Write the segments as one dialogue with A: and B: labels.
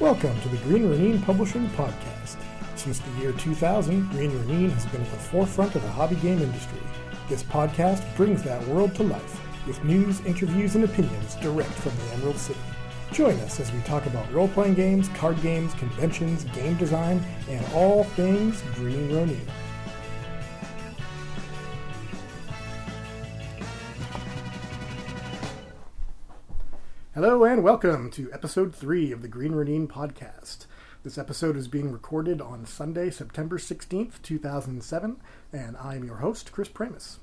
A: Welcome to the Green Ronin Publishing Podcast. Since the year 2000, Green Ronin has been at the forefront of the hobby game industry. This podcast brings that world to life with news, interviews, and opinions direct from the Emerald City. Join us as we talk about role playing games, card games, conventions, game design, and all things Green Ronin. Hello and welcome to episode three of the Green Ronin podcast. This episode is being recorded on Sunday, September 16th, 2007, and I'm your host, Chris Pramas.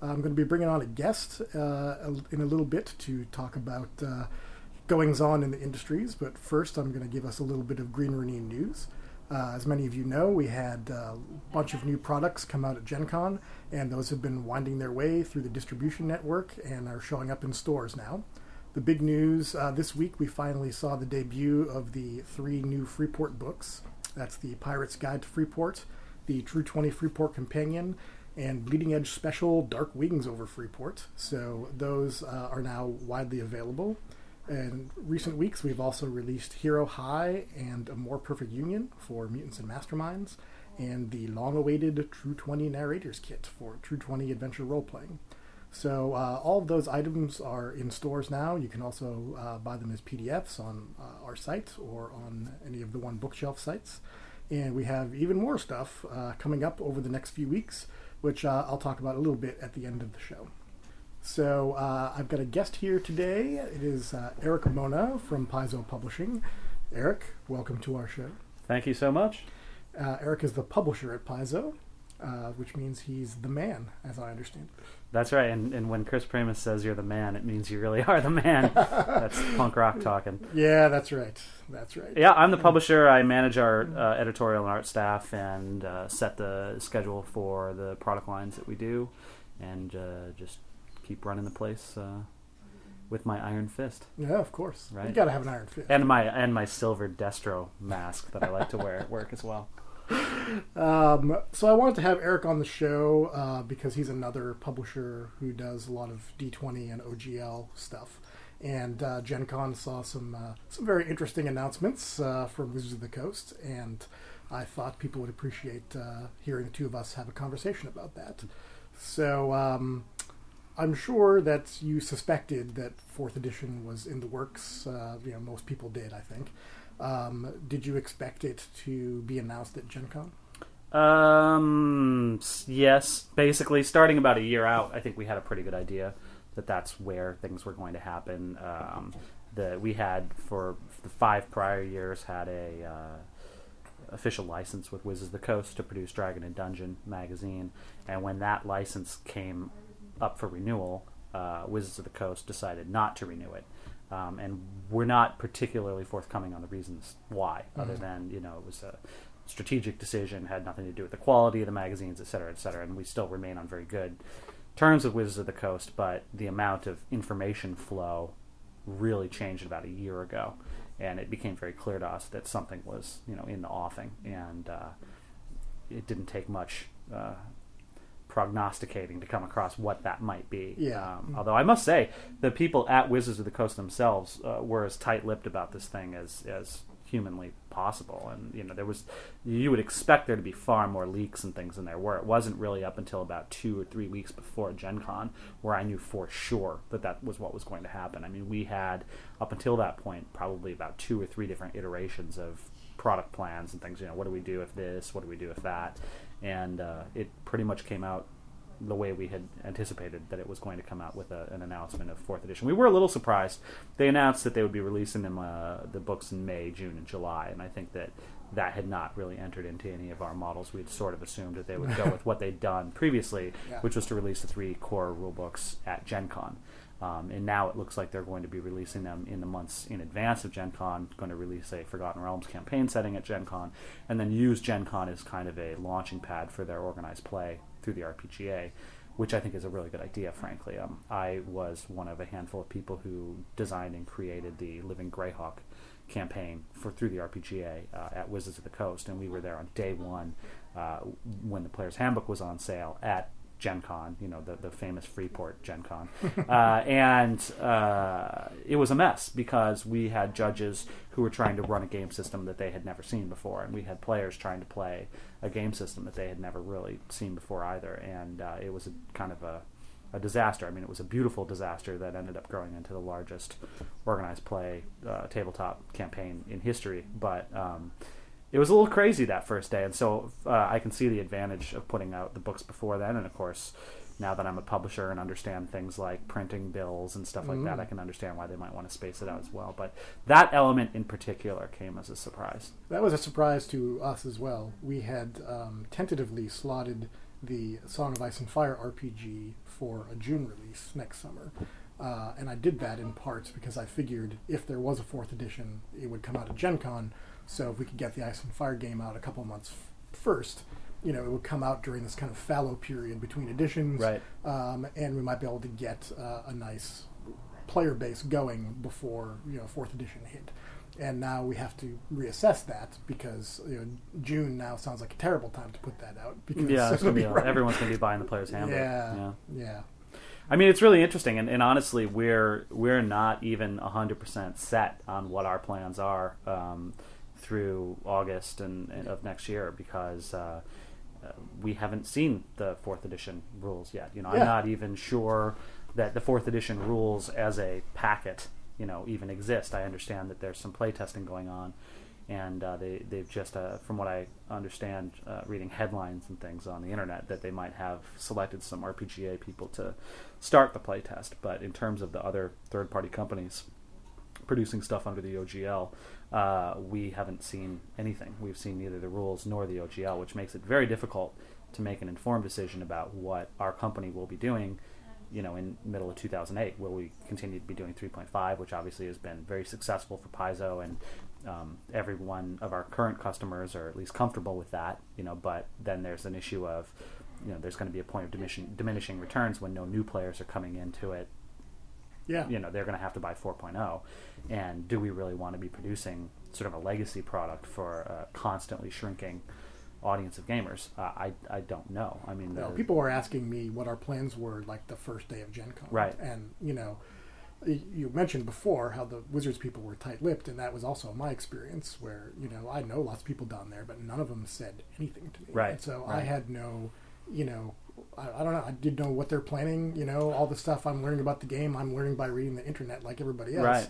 A: I'm going to be bringing on a guest uh, in a little bit to talk about uh, goings on in the industries, but first I'm going to give us a little bit of Green Ronin news. Uh, as many of you know, we had a bunch of new products come out at Gen Con, and those have been winding their way through the distribution network and are showing up in stores now. The big news uh, this week, we finally saw the debut of the three new Freeport books. That's the Pirate's Guide to Freeport, the True 20 Freeport Companion, and Bleeding Edge Special Dark Wings over Freeport. So those uh, are now widely available. In recent weeks, we've also released Hero High and A More Perfect Union for Mutants and Masterminds, and the long awaited True 20 Narrators Kit for True 20 Adventure Role Playing. So uh, all of those items are in stores now. You can also uh, buy them as PDFs on uh, our site or on any of the One Bookshelf sites. And we have even more stuff uh, coming up over the next few weeks, which uh, I'll talk about a little bit at the end of the show. So uh, I've got a guest here today. It is Erik Mona from Paizo Publishing. Eric, welcome to our show.
B: Thank you so much.
A: Eric is the publisher at Paizo, which means he's the man, as I understand it.
B: That's right, and, and when Chris Pramas says you're the man, it means you really are the man. that's punk rock talking.
A: Yeah, that's right. That's right.
B: Yeah, I'm the publisher. I manage our uh, editorial and art staff and uh, set the schedule for the product lines that we do, and uh, just keep running the place uh, with my iron fist.
A: Yeah, of course. Right. You got to have an iron fist.
B: And my and my silver Destro mask that I like to wear at work as well.
A: Um, so I wanted to have Eric on the show uh, because he's another publisher who does a lot of D20 and OGL stuff. And uh, Gen Con saw some uh, some very interesting announcements uh, from Wizards of the Coast, and I thought people would appreciate uh, hearing the two of us have a conversation about that. So um, I'm sure that you suspected that fourth edition was in the works. Uh, you know, most people did, I think. Um, did you expect it to be announced at Gen Con?
B: Um, yes. Basically, starting about a year out, I think we had a pretty good idea that that's where things were going to happen. Um, we had for the five prior years had a uh, official license with Wizards of the Coast to produce Dragon and Dungeon magazine, and when that license came up for renewal, uh, Wizards of the Coast decided not to renew it. Um, and we're not particularly forthcoming on the reasons why, mm-hmm. other than you know it was a strategic decision, had nothing to do with the quality of the magazines, et cetera, et cetera. And we still remain on very good terms with Wizards of the Coast, but the amount of information flow really changed about a year ago, and it became very clear to us that something was you know in the offing, and uh, it didn't take much. Uh, prognosticating to come across what that might be.
A: Yeah.
B: Um, although I must say, the people at Wizards of the Coast themselves uh, were as tight-lipped about this thing as as humanly possible, and you know there was you would expect there to be far more leaks and things in there. Where it wasn't really up until about two or three weeks before Gen Con where I knew for sure that that was what was going to happen. I mean, we had up until that point probably about two or three different iterations of product plans and things. You know, what do we do if this? What do we do if that? and uh, it pretty much came out the way we had anticipated that it was going to come out with a, an announcement of fourth edition. We were a little surprised. They announced that they would be releasing them uh, the books in May, June, and July, and I think that that had not really entered into any of our models. We had sort of assumed that they would go with what they'd done previously, yeah. which was to release the three core rule books at Gen Con. Um, and now it looks like they're going to be releasing them in the months in advance of Gen Con, going to release a Forgotten Realms campaign setting at Gen Con, and then use Gen Con as kind of a launching pad for their organized play through the RPGA, which I think is a really good idea, frankly. Um, I was one of a handful of people who designed and created the Living Greyhawk campaign for through the RPGA uh, at Wizards of the Coast, and we were there on day one uh, when the Player's Handbook was on sale at Gen Con, you know, the, the famous Freeport Gen Con. uh, and uh, it was a mess because we had judges who were trying to run a game system that they had never seen before, and we had players trying to play a game system that they had never really seen before either. And uh, it was a kind of a, a disaster. I mean, it was a beautiful disaster that ended up growing into the largest organized play uh, tabletop campaign in history. But um, it was a little crazy that first day, and so uh, I can see the advantage of putting out the books before then. And of course, now that I'm a publisher and understand things like printing bills and stuff like
A: Mm.
B: that, I can understand why they might want to space it out as well. But that element in particular came as a surprise.
A: That was a surprise to us as well. We had um, tentatively slotted the Song of Ice and Fire RPG for a June release next summer. Uh, and I did that in parts because I figured if there was a fourth edition, it would come out at Gen Con. So if we could get the Ice and Fire game out a couple months f- first, you know, it would come out during this kind of fallow period between editions.
B: Right.
A: Um, and we might be able to get uh, a nice player base going before, you know, fourth edition hit and now we have to reassess that because you know, June now sounds like a terrible time to put that out. Because
B: Yeah, it's gonna be
A: right-
B: everyone's gonna be buying the player's handbook.
A: Yeah,
B: yeah.
A: yeah,
B: I mean, it's really interesting, and, and honestly, we're we're not even hundred percent set on what our plans are um, through August and, and of next year because uh, uh, we haven't seen the fourth edition rules yet. You know,
A: Yeah.
B: I'm not even sure that the fourth edition rules as a packet, you know, even exist. I understand that there's some playtesting going on, and uh, they they've just, uh, from what I understand, uh, reading headlines and things on the internet, that they might have selected some RPGA people to start the playtest. But in terms of the other third party companies producing stuff under the OGL, uh, we haven't seen anything. We've seen neither the rules nor the OGL, which makes it very difficult to make an informed decision about what our company will be doing. You know, in middle of 2008, will we continue to be doing 3.5, which obviously has been very successful for Paizo, and um, every one of our current customers are at least comfortable with that. You know, but then there's an issue of, you know, there's going to be a point of diminishing, diminishing returns when no new players are coming into it
A: yeah.
B: you know they're going to have to buy 4.0 and do we really want to be producing sort of a legacy product for a constantly shrinking audience of gamers uh, I, I don't know i mean
A: No, people were asking me what our plans were like the first day of Gen Con.
B: Right.
A: And, you know, you mentioned before how the Wizards people were tight lipped, and that was also my experience where, you know, I know lots of people down there, but none of them said anything to me.
B: Right,
A: And so I had no, you know, I, I don't know, I didn't know what they're planning, you know, all the stuff I'm learning about the game, I'm learning by reading the internet like everybody else.
B: Right.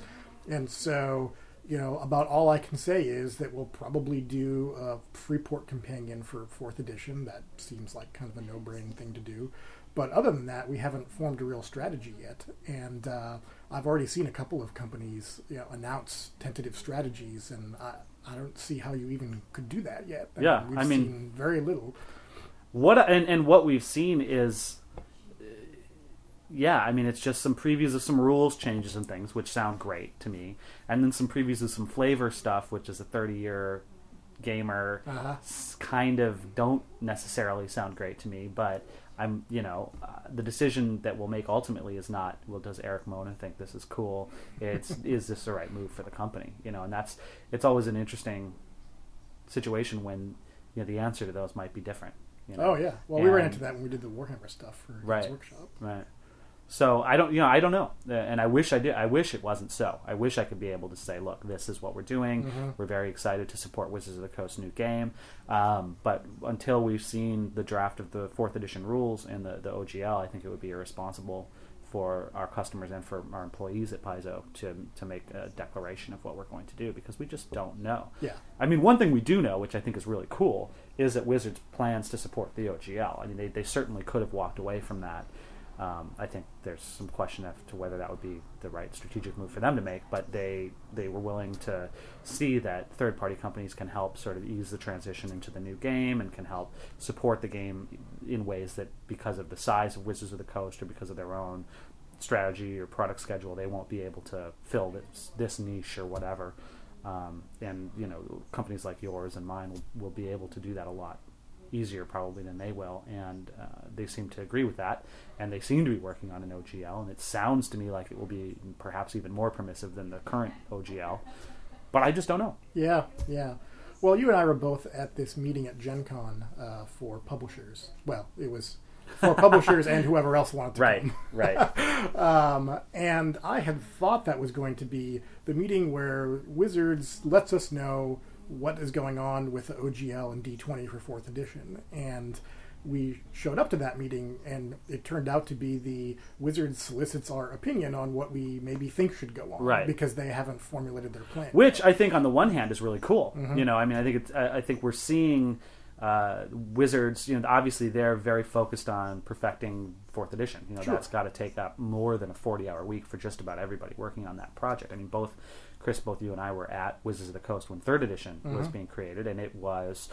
A: And so, you know, about all I can say is that we'll probably do a Freeport companion for fourth edition. That seems like kind of a no-brain thing to do. But other than that, we haven't formed a real strategy yet. And uh, I've already seen a couple of companies, you know, announce tentative strategies, and I, I don't see how you even could do that yet.
B: Yeah,
A: we've
B: I mean-
A: seen very little.
B: What and, and what we've seen is yeah i mean it's just some previews of some rules changes and things which sound great to me. And then some previews of some flavor stuff which is a 30 year gamer
A: Uh-huh.
B: kind of don't necessarily sound great to me but i'm you know uh, the decision that we'll make ultimately is not well does erik mona think this is cool? It's is this the right move for the company? You know and that's it's always an interesting situation when you know the answer to those might be different you know?
A: Oh yeah. Well, we ran into that when we did the Warhammer stuff for
B: Right.
A: Workshop.
B: Right. So I don't, you know, I don't know, Uh, and I wish I did. I wish it wasn't so. I wish I could be able to say, look, this is what we're doing.
A: Mhm.
B: We're very excited to support Wizards of the Coast new game. Um, but until we've seen the draft of the fourth edition rules and the the OGL, I think it would be irresponsible for our customers and for our employees at Paizo to to make a declaration of what we're going to do because we just don't know.
A: Yeah.
B: I mean, one thing we do know, which I think is really cool, is that Wizards plans to support the OGL. I mean, they, they certainly could have walked away from that. Um, I think there's some question as to whether that would be the right strategic move for them to make, but they they were willing to see that third party companies can help sort of ease the transition into the new game and can help support the game in ways that because of the size of Wizards of the Coast or because of their own strategy or product schedule, they won't be able to fill this, this niche or whatever. Um, and you know, companies like yours and mine will, will be able to do that a lot easier probably than they will, and uh, they seem to agree with that. And they seem to be working on an OGL, and it sounds to me like it will be perhaps even more permissive than the current OGL. But I just don't know.
A: Yeah, yeah. Well, you and I were both at this meeting at Gen Con uh, for publishers. Well, it was for publishers and whoever else wanted to
B: right,
A: come.
B: right.
A: Um, and I had thought that was going to be the meeting where Wizards lets us know what is going on with the OGL and D20 for fourth edition. And we showed up to that meeting, and it turned out to be the Wizards solicits our opinion on what we maybe think should go on,
B: Right.
A: Because they haven't formulated their plan.
B: Which I think, on the one hand, is really cool.
A: Mm-hmm.
B: You know, I mean, I think it's, I, I think we're seeing uh, Wizards. You know, obviously they're very focused on perfecting fourth edition. You know,
A: Sure.
B: that's got to take up more than a forty-hour week for just about everybody working on that project. I mean, both Chris, both you and I were at Wizards of the Coast when third edition
A: Mm-hmm.
B: was being created, and it was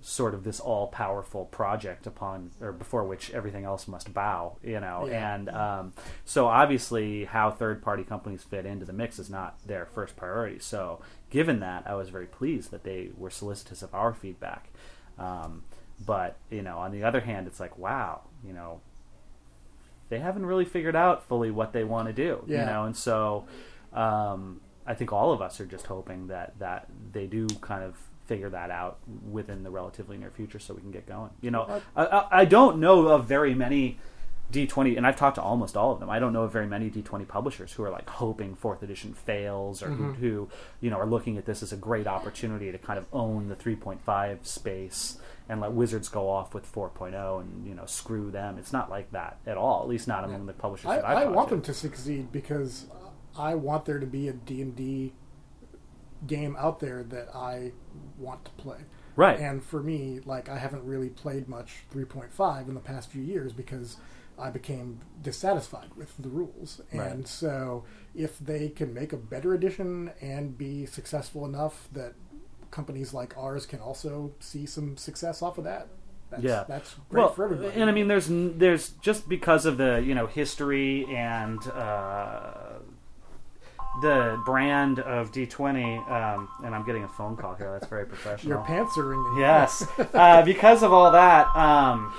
B: sort of this all-powerful project upon or before which everything else must bow you know?
A: Yeah.
B: and um, so obviously how third-party companies fit into the mix is not their first priority. So given that i was very pleased that they were solicitous of our feedback. Um, but you know on the other hand it's like wow you know they haven't really figured out fully what they want to do you know? And so um, i think all of us are just hoping that that they do kind of figure that out within the relatively near future so we can get going you know I, I, I don't know of very many D20, and I've talked to almost all of them. I don't know of very many D20 publishers who are like hoping fourth edition fails, or who, mm-hmm. who, you know, are looking at this as a great opportunity to kind of own the 3.5 space and let Wizards go off with 4.0 and you know screw them. It's not like that at all. At least not among the publishers
A: I,
B: that I've
A: I want
B: to.
A: them to succeed because I want there to be a D&D game out there that I want to play.
B: Right.
A: And for me, like I haven't really played much 3.5 in the past few years because I became dissatisfied with the rules.
B: Right.
A: And so if they can make a better edition and be successful enough that companies like ours can also see some success off of that, that's,
B: yeah,
A: that's great
B: well,
A: for everybody.
B: And I mean, there's there's just because of the you know history and uh, the brand of D20, um, and I'm getting a phone call here. That's very professional.
A: Your pants are ringing.
B: Yes, uh, because of all that. Um,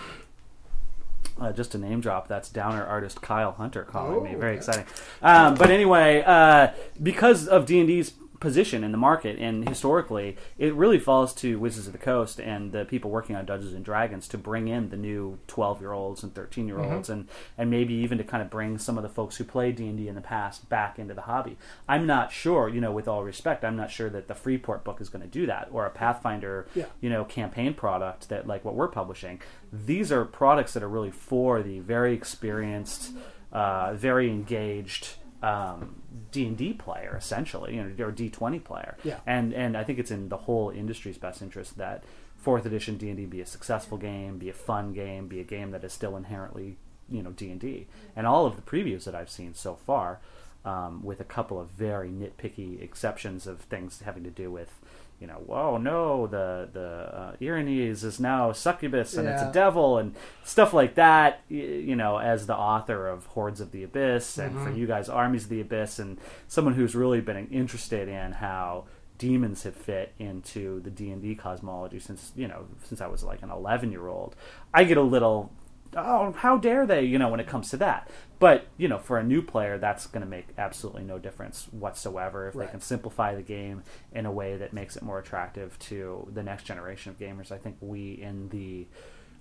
B: uh, just a name drop. That's Downer artist Kyle Hunter calling me.
A: Oh,
B: Very
A: okay.
B: exciting. Um, but anyway, uh, because of D and D's position in the market and historically, it really falls to Wizards of the Coast and the people working on Dungeons and Dragons to bring in the new twelve year olds and thirteen year olds, and and maybe even to kind of bring some of the folks who played D and D in the past back into the hobby. I'm not sure. You know, with all respect, I'm not sure that the Freeport book is going to do that or a Pathfinder
A: Yeah.
B: you know campaign product that like what we're publishing these are products that are really for the very experienced uh, very engaged um, d&d player essentially you know or d20 player
A: Yeah.
B: and and i think it's in the whole industry's best interest that fourth edition d&d be a successful game be a fun game be a game that is still inherently you know d&d and all of the previews that i've seen so far um, with a couple of very nitpicky exceptions of things having to do with you know, whoa, no, the the uh, Erinyes is now succubus and it's a devil and stuff like that. You know, as the author of Hordes of the Abyss and for you guys, Armies of the Abyss, and someone who's really been interested in how demons have fit into the D and D cosmology since you know since I was like an eleven year old. I get a little oh, how dare they, you know, when it comes to that. But, you know, for a new player, that's going to make absolutely no difference whatsoever if
A: Right.
B: they can simplify the game in a way that makes it more attractive to the next generation of gamers. I think we in the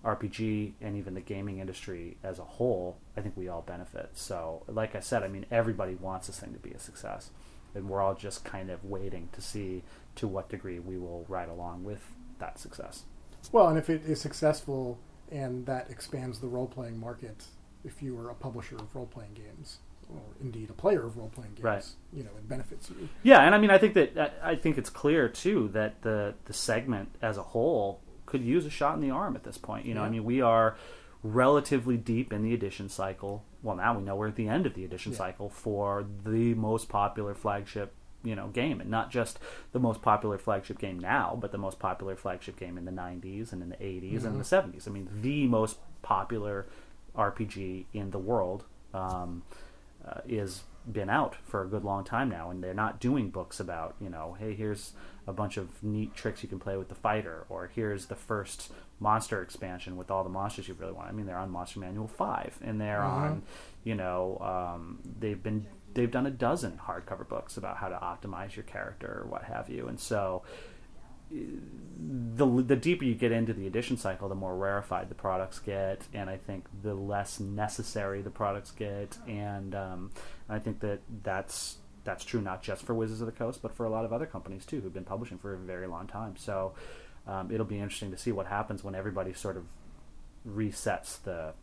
B: RPG and even the gaming industry as a whole, I think we all benefit. So, like I said, I mean, everybody wants this thing to be a success. And we're all just kind of waiting to see to what degree we will ride along with that success.
A: Well, and if it is successful and that expands the role playing market, if you are a publisher of role playing games, or indeed a player of role playing games,
B: Right.
A: you know, it benefits you.
B: Yeah, and I mean, I think that I think it's clear too that the the segment as a whole could use a shot in the arm at this point. You know, I mean, we are relatively deep in the edition cycle. Well, now we know we're at the end of the edition
A: Yeah.
B: cycle for the most popular flagship, you know, game, and not just the most popular flagship game now, but the most popular flagship game in the '90s and in the '80s and the '70s. I mean, the most popular RPG in the world. Um, uh, is been out for a good long time now, and they're not doing books about you know, hey, here's a bunch of neat tricks you can play with the fighter, or here's the first monster expansion with all the monsters you really want. I mean, they're on Monster Manual Five, and they're on, you know, um, they've been they've done a dozen hardcover books about how to optimize your character or what have you, and so the the deeper you get into the edition cycle, the more rarefied the products get, and I think the less necessary the products get, and um, I think that that's that's true not just for Wizards of the Coast, but for a lot of other companies too who've been publishing for a very long time. So um, it'll be interesting to see what happens when everybody sort of resets the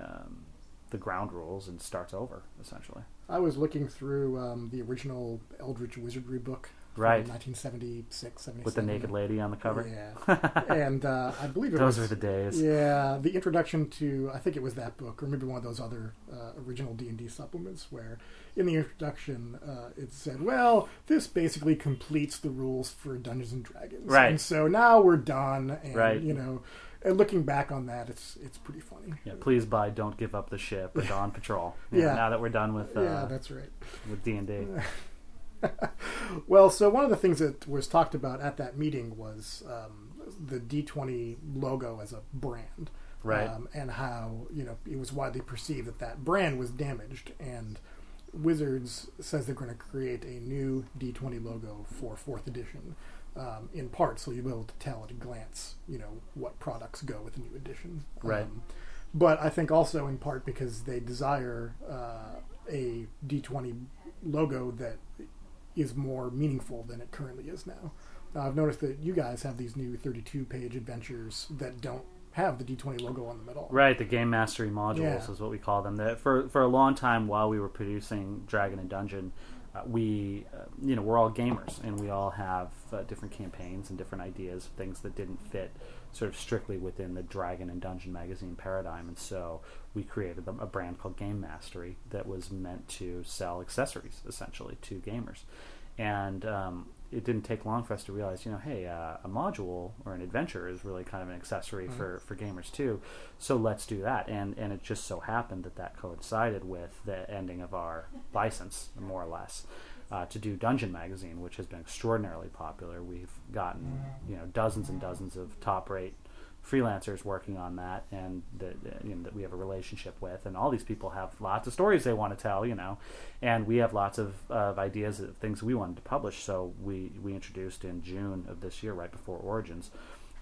B: um, the ground rules and starts over essentially.
A: I was looking through um, the original Eldritch Wizardry book from
B: Right.
A: 1976, 77.
B: With the naked lady on the cover.
A: Yeah. and uh, I believe it
B: Those
A: was...
B: were the days.
A: Yeah, the introduction to I think it was that book, or maybe one of those other uh, original D and D supplements, where in the introduction uh, it said, "Well, this basically completes the rules for Dungeons and Dragons."
B: Right.
A: And so now we're done, and
B: Right.
A: you know, and looking back on that, it's it's pretty funny.
B: Yeah, please buy "Don't Give Up the Ship" or "Dawn Patrol." You know,
A: Yeah.
B: Now that we're done with uh,
A: yeah, that's right.
B: with D and D.
A: Well, so one of the things that was talked about at that meeting was um, the D20 logo as a brand,
B: Right.
A: Um, and how you know it was widely perceived that that brand was damaged, and Wizards says they're going to create a new D20 logo for fourth edition, um, in part so you'll be able to tell at a glance, you know, what products go with a new edition.
B: Right.
A: Um, but I think also in part because they desire uh, a D20 logo that is more meaningful than it currently is now. I've noticed that you guys have these new 32 page adventures that don't have the D20 logo on them at all.
B: Right, the game mastery modules
A: Yeah.
B: is what we call them. That for for a long time while we were producing Dragon and Dungeon, uh, we uh, you know we're all gamers and we all have uh, different campaigns and different ideas, things that didn't fit sort of strictly within the Dragon and Dungeon magazine paradigm, and so we created a brand called Game Mastery that was meant to sell accessories essentially to gamers, and um, it didn't take long for us to realize, you know, hey, uh, a module or an adventure is really kind of an accessory for, for gamers too. So let's do that. And and it just so happened that that coincided with the ending of our license, more or less, uh, to do Dungeon Magazine, which has been extraordinarily popular. We've gotten you know dozens and dozens of top rate freelancers working on that and that, you know, that we have a relationship with. And all these people have lots of stories they want to tell you know. And we have lots of, of ideas of things we wanted to publish. So we, we introduced in june of this year right before origins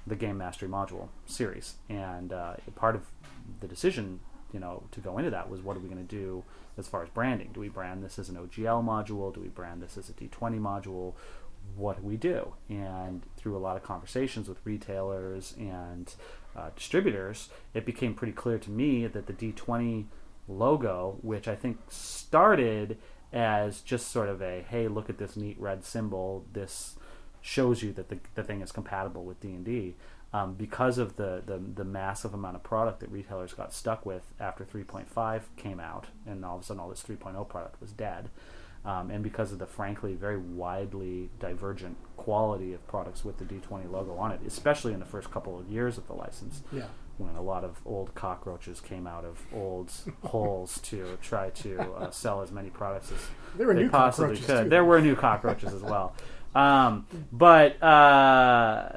B: the game mastery module series. And uh, part of the decision you know to go into that was what are we going to do as far as branding? Do we brand this as an ogl module? Do we brand this as a d20 module what we do? And through a lot of conversations with retailers and uh, distributors, it became pretty clear to me that the D20 logo, which I think started as just sort of a hey, look at this neat red symbol, this shows you that the, the thing is compatible with D&D. Um, because of the, the, the massive amount of product that retailers got stuck with after 3.5 came out, and all of a sudden all this 3.0 product was dead, um, and because of the frankly very widely divergent quality of products with the D20 logo on it, especially in the first couple of years of the license,
A: Yeah.
B: when a lot of old cockroaches came out of old holes to try to uh, sell as many products as
A: There were
B: they
A: new
B: possibly
A: cockroaches,
B: could.
A: too.
B: There were new cockroaches as well, um, but uh,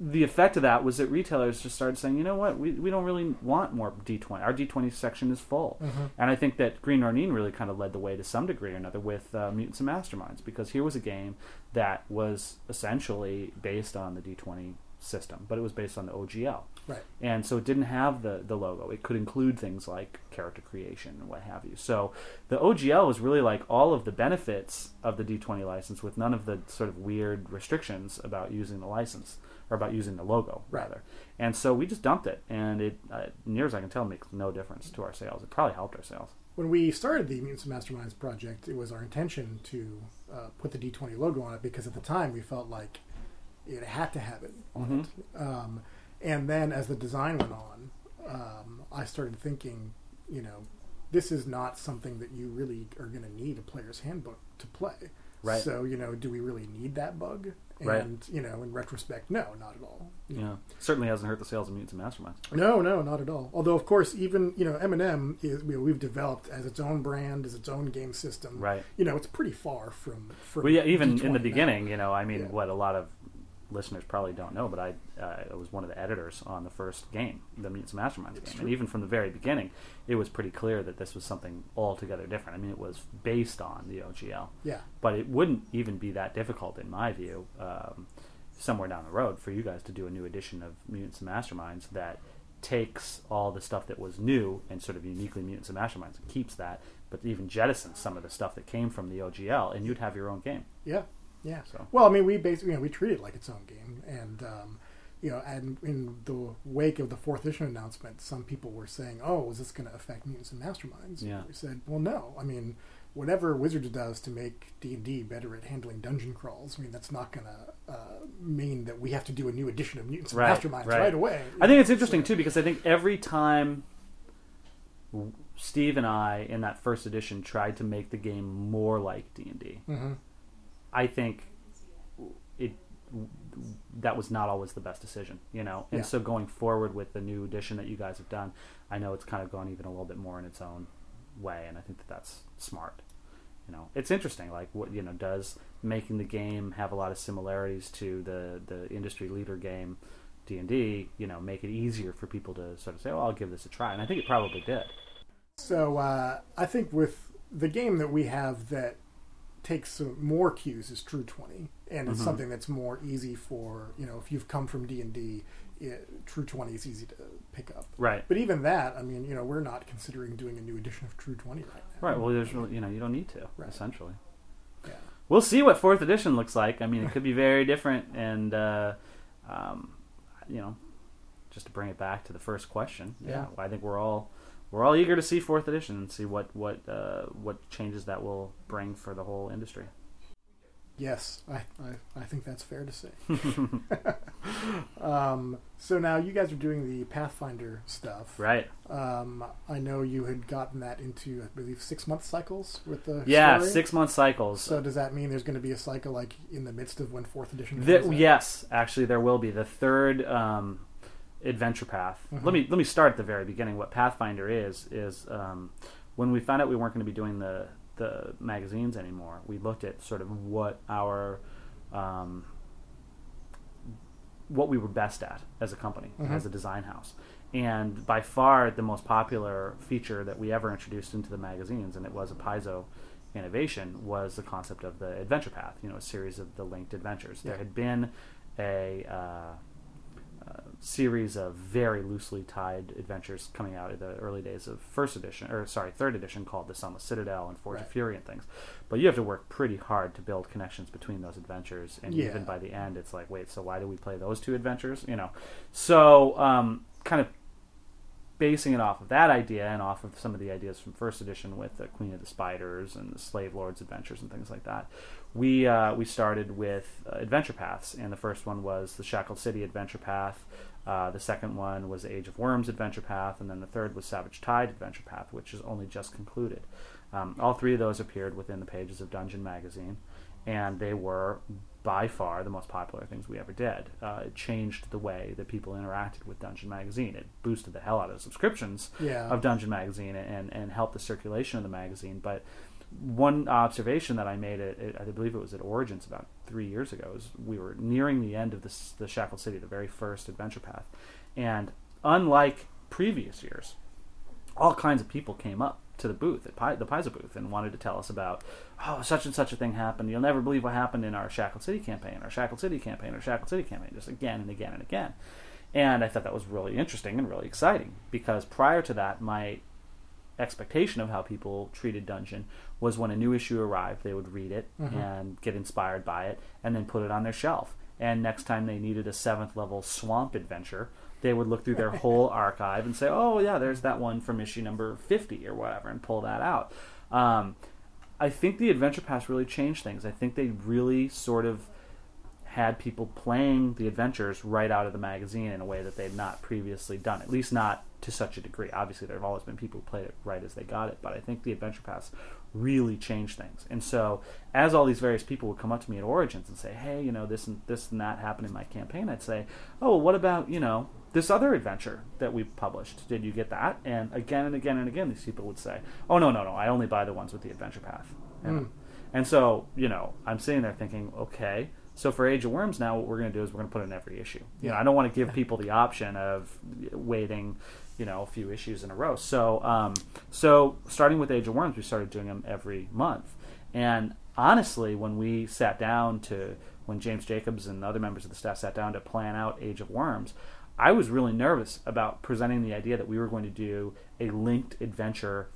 B: the effect of that was that retailers just started saying, you know what, we, we don't really want more D20. Our D20 section is full. And I think that Green Ronin really kind of led the way to some degree or another with uh, Mutants and Masterminds because here was a game that was essentially based on the D20 system, but it was based on the OGL.
A: Right.
B: And so it didn't have the, the logo. It could include things like character creation and what have you. So the OGL was really like all of the benefits of the D20 license with none of the sort of weird restrictions about using the license or about using the logo,
A: Right.
B: rather. And so we just dumped it, and it, uh, near as I can tell, makes no difference to our sales. It probably helped our sales.
A: When we started the Mutants Masterminds project, it was our intention to uh, put the D20 logo on it because at the time we felt like it had to have it on it. Um, and then as the design went on, um, I started thinking, you know, this is not something that you really are going to need a player's handbook to play.
B: Right.
A: So, you know, do we really need that bug? And,
B: Right.
A: you know, in retrospect, no, not at all.
B: Yeah, certainly hasn't hurt the sales of Mutants and Masterminds.
A: no, no, not at all. Although, of course, even you know, M&M is you know, we've developed as its own brand, as its own game system.
B: Right.
A: You know, it's pretty far from. from
B: Well, yeah, even in
A: D20
B: the beginning, you know, I mean,
A: Yeah.
B: what a lot of listeners probably don't know, but I uh, I was one of the editors on the first game, the Mutants and Masterminds game, and even from the very beginning, it was pretty clear that this was something altogether different. I mean, it was based on the OGL,
A: Yeah.
B: but it wouldn't even be that difficult, in my view, um, somewhere down the road for you guys to do a new edition of Mutants and Masterminds that takes all the stuff that was new and sort of uniquely Mutants and Masterminds and keeps that, but even jettisons some of the stuff that came from the OGL, and you'd have your own game.
A: Yeah, yeah.
B: So-
A: Well, I mean, we basically, you know, we treat it like its own game, and um, you know, and in the wake of the fourth edition announcement, some people were saying, "Oh, is this going to affect mutants and masterminds?"
B: Yeah.
A: We said, "Well, no. I mean, whatever Wizards does to make D and D better at handling dungeon crawls, I mean, that's not going to uh, mean that we have to do a new edition of mutants
B: Right,
A: and masterminds right,
B: right.
A: away."
B: I think it's interesting too because I think every time Steve and I in that first edition tried to make the game more like D and D,
A: hmm
B: I think it that was not always the best decision, you know. And
A: Yeah.
B: so going forward with the new edition that you guys have done, I know it's kind of gone even a little bit more in its own way, and I think that that's smart. You know, it's interesting. Like, what you know, does making the game have a lot of similarities to the the industry leader game D and D? You know, make it easier for people to sort of say, "Oh, I'll give this a try," and I think it probably did.
A: So uh, I think with the game that we have that takes some more cues is True Twenty, and it's
B: Mhm.
A: something that's more easy for you know if you've come from D and D, True Twenty is easy to pick up.
B: Right.
A: But even that, I mean, you know, we're not considering doing a new edition of True Twenty right now.
B: Right. Well, there's really, you know, you don't need to
A: Right.
B: essentially.
A: Yeah.
B: We'll see what fourth edition looks like. I mean, it could be very different, and uh, um, you know, just to bring it back to the first question, yeah,
A: Yeah.
B: I think we're all we're all eager to see fourth edition and see what what uh, what changes that will bring for the whole industry.
A: Yes, I, I, I think that's fair to say. um, so now you guys are doing the Pathfinder stuff.
B: Right?
A: Um, I know you had gotten that into, I believe, six month cycles with the
B: Yeah,
A: story.
B: six month cycles.
A: So does that mean there's going to be a cycle like in the midst of when fourth edition?
B: The, yes, actually, there will be the third um, adventure path.
A: Mhm.
B: Let me let me start at the very beginning. What Pathfinder is is um, when we found out we weren't going to be doing the the magazines anymore. We looked at sort of what our um, what we were best at as a company,
A: Mhm.
B: as a design house. And by far the most popular feature that we ever introduced into the magazines, and it was a Paizo innovation, was the concept of the adventure path. You know, a series of the linked adventures. There had been a uh, series of very loosely tied adventures coming out in the early days of first edition, or sorry, third edition, called the Sunless Citadel and Forge
A: Right.
B: of Fury and things. But you have to work pretty hard to build connections between those adventures, and
A: Yeah.
B: even by the end, it's like, wait, so why do we play those two adventures? You know, so um, kind of basing it off of that idea and off of some of the ideas from first edition with the Queen of the Spiders and the Slave Lords adventures and things like that. We uh, we started with uh, adventure paths, and the first one was the Shackled City adventure path. Uh, the second one was Age of Worms adventure path, and then the third was Savage Tide adventure path, which is only just concluded. Um, all three of those appeared within the pages of Dungeon magazine, and they were by far the most popular things we ever did. Uh, it changed the way that people interacted with Dungeon magazine. It boosted the hell out of the subscriptions
A: Yeah.
B: of Dungeon Magazine and, and help the circulation of the magazine. But one observation that I made, at, at, I believe it was at Origins about three years ago, is we were nearing the end of this, the Shackled City, the very first adventure path. And unlike previous years, all kinds of people came up to the booth at Pi- the Paizo booth and wanted to tell us about oh such and such a thing happened. You'll never believe what happened in our Shackled City campaign, our Shackled City campaign, our Shackled City campaign, just again and again and again. And I thought that was really interesting and really exciting because prior to that, my expectation of how people treated Dungeon was when a new issue arrived, they would read it
A: Mhm.
B: and get inspired by it, and then put it on their shelf. And next time they needed a seventh level swamp adventure, they would look through their whole archive and say, "Oh yeah, there's that one from issue number fifty or whatever," and pull that out. Um, I think the Adventure Paths really changed things. I think they really sort of had people playing the adventures right out of the magazine in a way that they'd not previously done. At least not to such a degree. Obviously, there have always been people who played it right as they got it, but I think the Adventure Paths really changed things. And so, as all these various people would come up to me at Origins and say, "Hey, you know, this and this and that happened in my campaign," I'd say, "Oh, well, what about you know this other adventure that we published? Did you get that?" And again and again and again, these people would say, "Oh, no, no, no, I only buy the ones with the Adventure Path."
A: Mm.
B: And so, you know, I'm sitting there thinking, okay, So for Age of Worms now, what we're going to do is we're going to put in every issue. You know, I don't want to give people the option of waiting, you know, a few issues in a row. So, um, so starting with Age of Worms, we started doing them every month. And honestly, when we sat down to when James Jacobs and other members of the staff sat down to plan out Age of Worms, I was really nervous about presenting the idea that we were going to do a linked adventure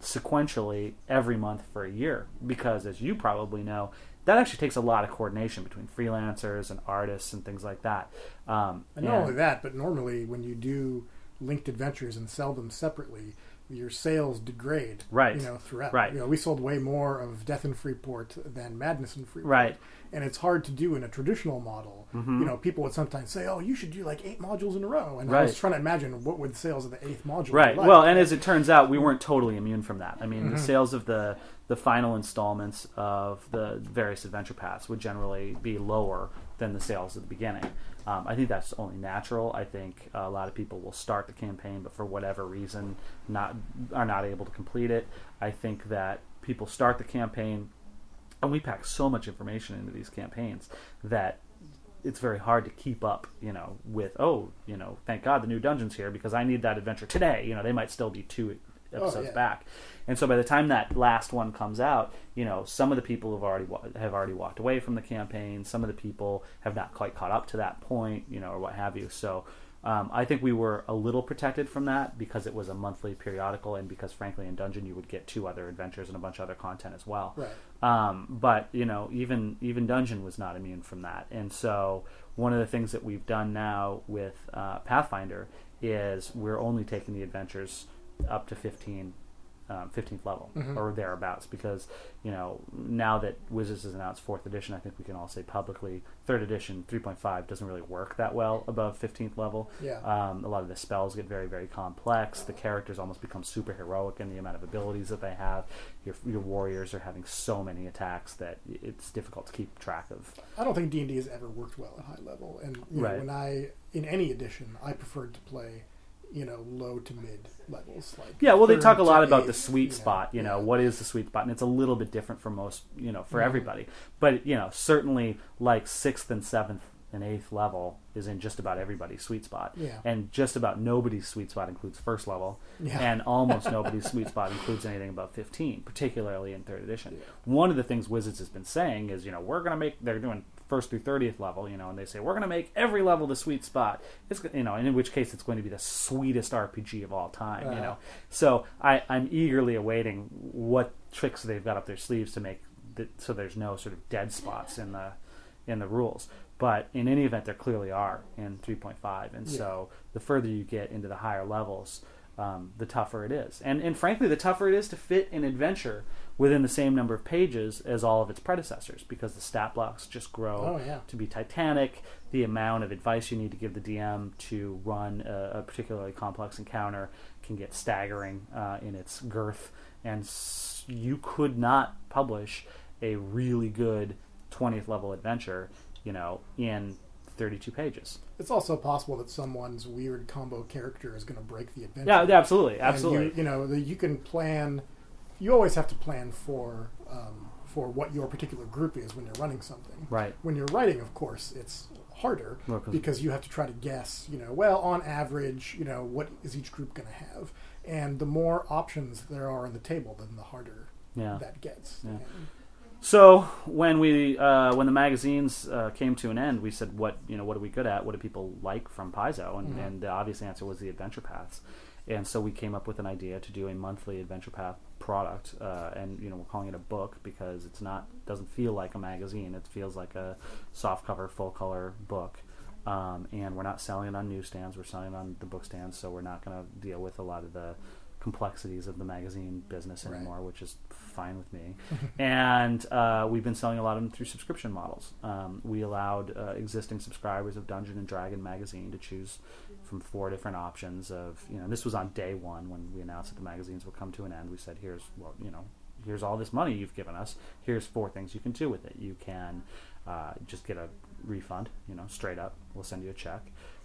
B: sequentially every month for a year because as you probably know that actually takes a lot of coordination between freelancers and artists and things like that. Um,
A: And not only that, but normally when you do linked adventures and sell them separately, your sales degrade.
B: Right.
A: You know, throughout.
B: Right.
A: You know, we sold way more of Death in Freeport than Madness in Freeport.
B: Right.
A: And it's hard to do in a traditional model.
B: Mm-hmm.
A: You know, people would sometimes say, "Oh, you should do like eight modules in a row." And I was trying to imagine what would sales of the eighth module. be
B: Right.
A: like.
B: Well, and as it turns out, we weren't totally immune from that. I mean, the
A: Mm-hmm.
B: sales of the the final installments of the various adventure paths would generally be lower than the sales at the beginning. Um, I think that's only natural. I think a lot of people will start the campaign, but for whatever reason, not are not able to complete it. I think that people start the campaign, and we pack so much information into these campaigns that it's very hard to keep up, you know, with oh, you know, thank God the new dungeon's here because I need that adventure today. You know, they might still be two episodes
A: yeah.
B: back, and so by the time that last one comes out, you know, some of the people have already wa- have already walked away from the campaign. Some of the people have not quite caught up to that point, you know, or what have you. So. Um, I think we were a little protected from that because it was a monthly periodical, and because frankly, in Dungeon you would get two other adventures and a bunch of other content as well.
A: Right.
B: Um, but you know, even even Dungeon was not immune from that. And so, one of the things that we've done now with uh, Pathfinder is we're only taking the adventures up to 15, um, 15th level or thereabouts because you know now that Wizards has announced fourth edition, I think we can all say publicly third edition 3.5 doesn't really work that well above 15th level.
A: Yeah.
B: Um, a lot of the spells get very, very complex. The characters almost become super heroic in the amount of abilities that they have. Your, your warriors are having so many attacks that it's difficult to keep track of.
A: I don't think D and D has ever worked well at high level, and you know, when I in any edition, I preferred to play, you know, low to mid levels. Like
B: Yeah, well, they talk a lot about the sweet
A: you know,
B: spot. You know,
A: yeah.
B: what is the sweet spot? And it's a little bit different for most, you know, for
A: Mhm.
B: everybody. But you know, certainly like sixth and seventh and eighth level is in just about everybody's sweet spot.
A: Yeah.
B: And just about nobody's sweet spot includes first level.
A: Yeah.
B: And almost nobody's sweet spot includes anything above 15, particularly in third edition. One of the things Wizards has been saying is, you know, we're going to make, they're doing first through 30th level, you know, and they say, we're going to make every level the sweet spot. It's, you know, and in which case it's going to be the sweetest RPG of all time, you
A: Uh-huh.
B: know. So I, I'm eagerly awaiting what tricks they've got up their sleeves to make, the, so there's no sort of dead spots in the, in the rules. But in any event, there clearly are in 3.5, and
A: Yeah.
B: so the further you get into the higher levels, um, the tougher it is. And and frankly, the tougher it is to fit an adventure within the same number of pages as all of its predecessors, because the stat blocks just grow
A: Oh, yeah.
B: to be titanic. The amount of advice you need to give the DM to run a, a particularly complex encounter can get staggering uh, in its girth, and s- you could not publish a really good 20th level adventure, you know, in 32 pages.
A: It's also possible that someone's weird combo character is going to break the adventure.
B: Yeah, absolutely, absolutely.
A: You, you know, you can plan. You always have to plan for um, for what your particular group is when you're running something.
B: Right.
A: When you're writing, of course, it's harder
B: Well, 'cause-
A: because you have to try to guess. You know, well, on average, you know, what is each group going to have? And the more options there are on the table, then the harder
B: Yeah.
A: that gets.
B: Yeah.
A: And-
B: So when we uh, when the magazines uh, came to an end, we said, "What you know? What are we good at? What do people like from Paizo?" And,
A: Mhm.
B: and the obvious answer was the adventure paths. And so we came up with an idea to do a monthly adventure path product, uh, and you know we're calling it a book because it's not doesn't feel like a magazine. It feels like a soft cover, full color book. Um, and we're not selling it on newsstands. We're selling it on the book stands, so we're not going to deal with a lot of the complexities of the magazine business
A: Right.
B: anymore, which is fine with me. and uh, we've been selling a lot of them through subscription models. Um, we allowed uh, existing subscribers of Dungeon and Dragon magazine to choose from four different options of you know. This was on day one when we announced that the magazines would come to an end. We said, "Here's well, you know." Here's all this money you've given us. Here's four things you can do with it. You can uh, just get a refund, you know, straight up. We'll send you a check.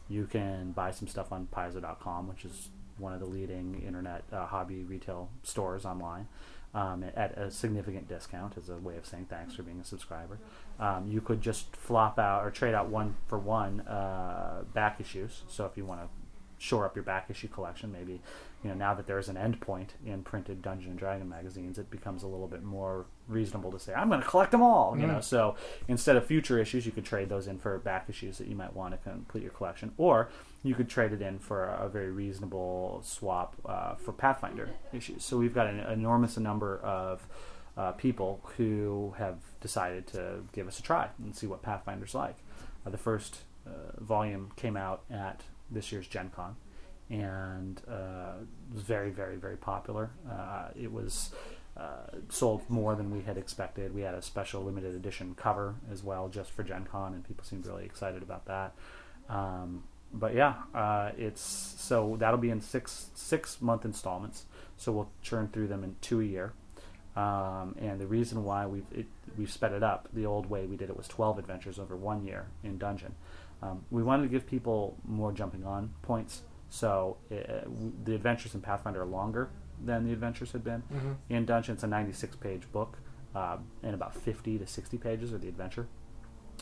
B: You can buy some stuff on Paizo.com, which is one of the leading internet uh, hobby retail stores online. um, at a significant discount as a way of saying thanks for being a subscriber. Um, you could just flop out or trade out one for one uh, back issues. So if you want to shore up your back issue collection, maybe you know now that there is an endpoint in printed Dungeon and Dragon magazines, it becomes a little bit more reasonable to say I'm going to collect them all. You
A: Mm.
B: know, so instead of future issues, you could trade those in for back issues that you might want to complete your collection, or you could trade it in for a, very reasonable swap uh, for Pathfinder issues. So we've got an enormous number of uh, people who have decided to give us a try and see what Pathfinder's like. Uh, the first uh, volume came out at this year's Gen Con and uh, was very, very, very popular. Uh, it was sold more than we had expected. We had a special limited edition cover as well, just for Gen Con, and people seemed really excited about that. Um, but yeah, uh, it's so that'll be in six six month installments. So we'll churn through them in two a year. Um, and the reason why we've it, we've sped it up, the old way we did it was 12 adventures over one year in Dungeon. Um, we wanted to give people more jumping on points, so uh, w- the adventures in Pathfinder are longer than the adventures had been.
A: Mhm.
B: In Dungeon, it's a 96 page book, uh, and about 50 to 60 pages are the adventure,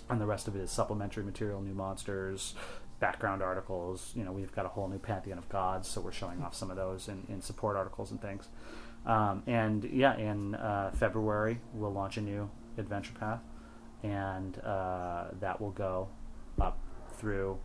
B: and the rest of it is supplementary material, new monsters, background articles. You know, we've got a whole new pantheon of gods, so we're showing off some of those in, in support articles and things. Um, and yeah, in uh, February we'll launch a new adventure path, and uh, that will go up through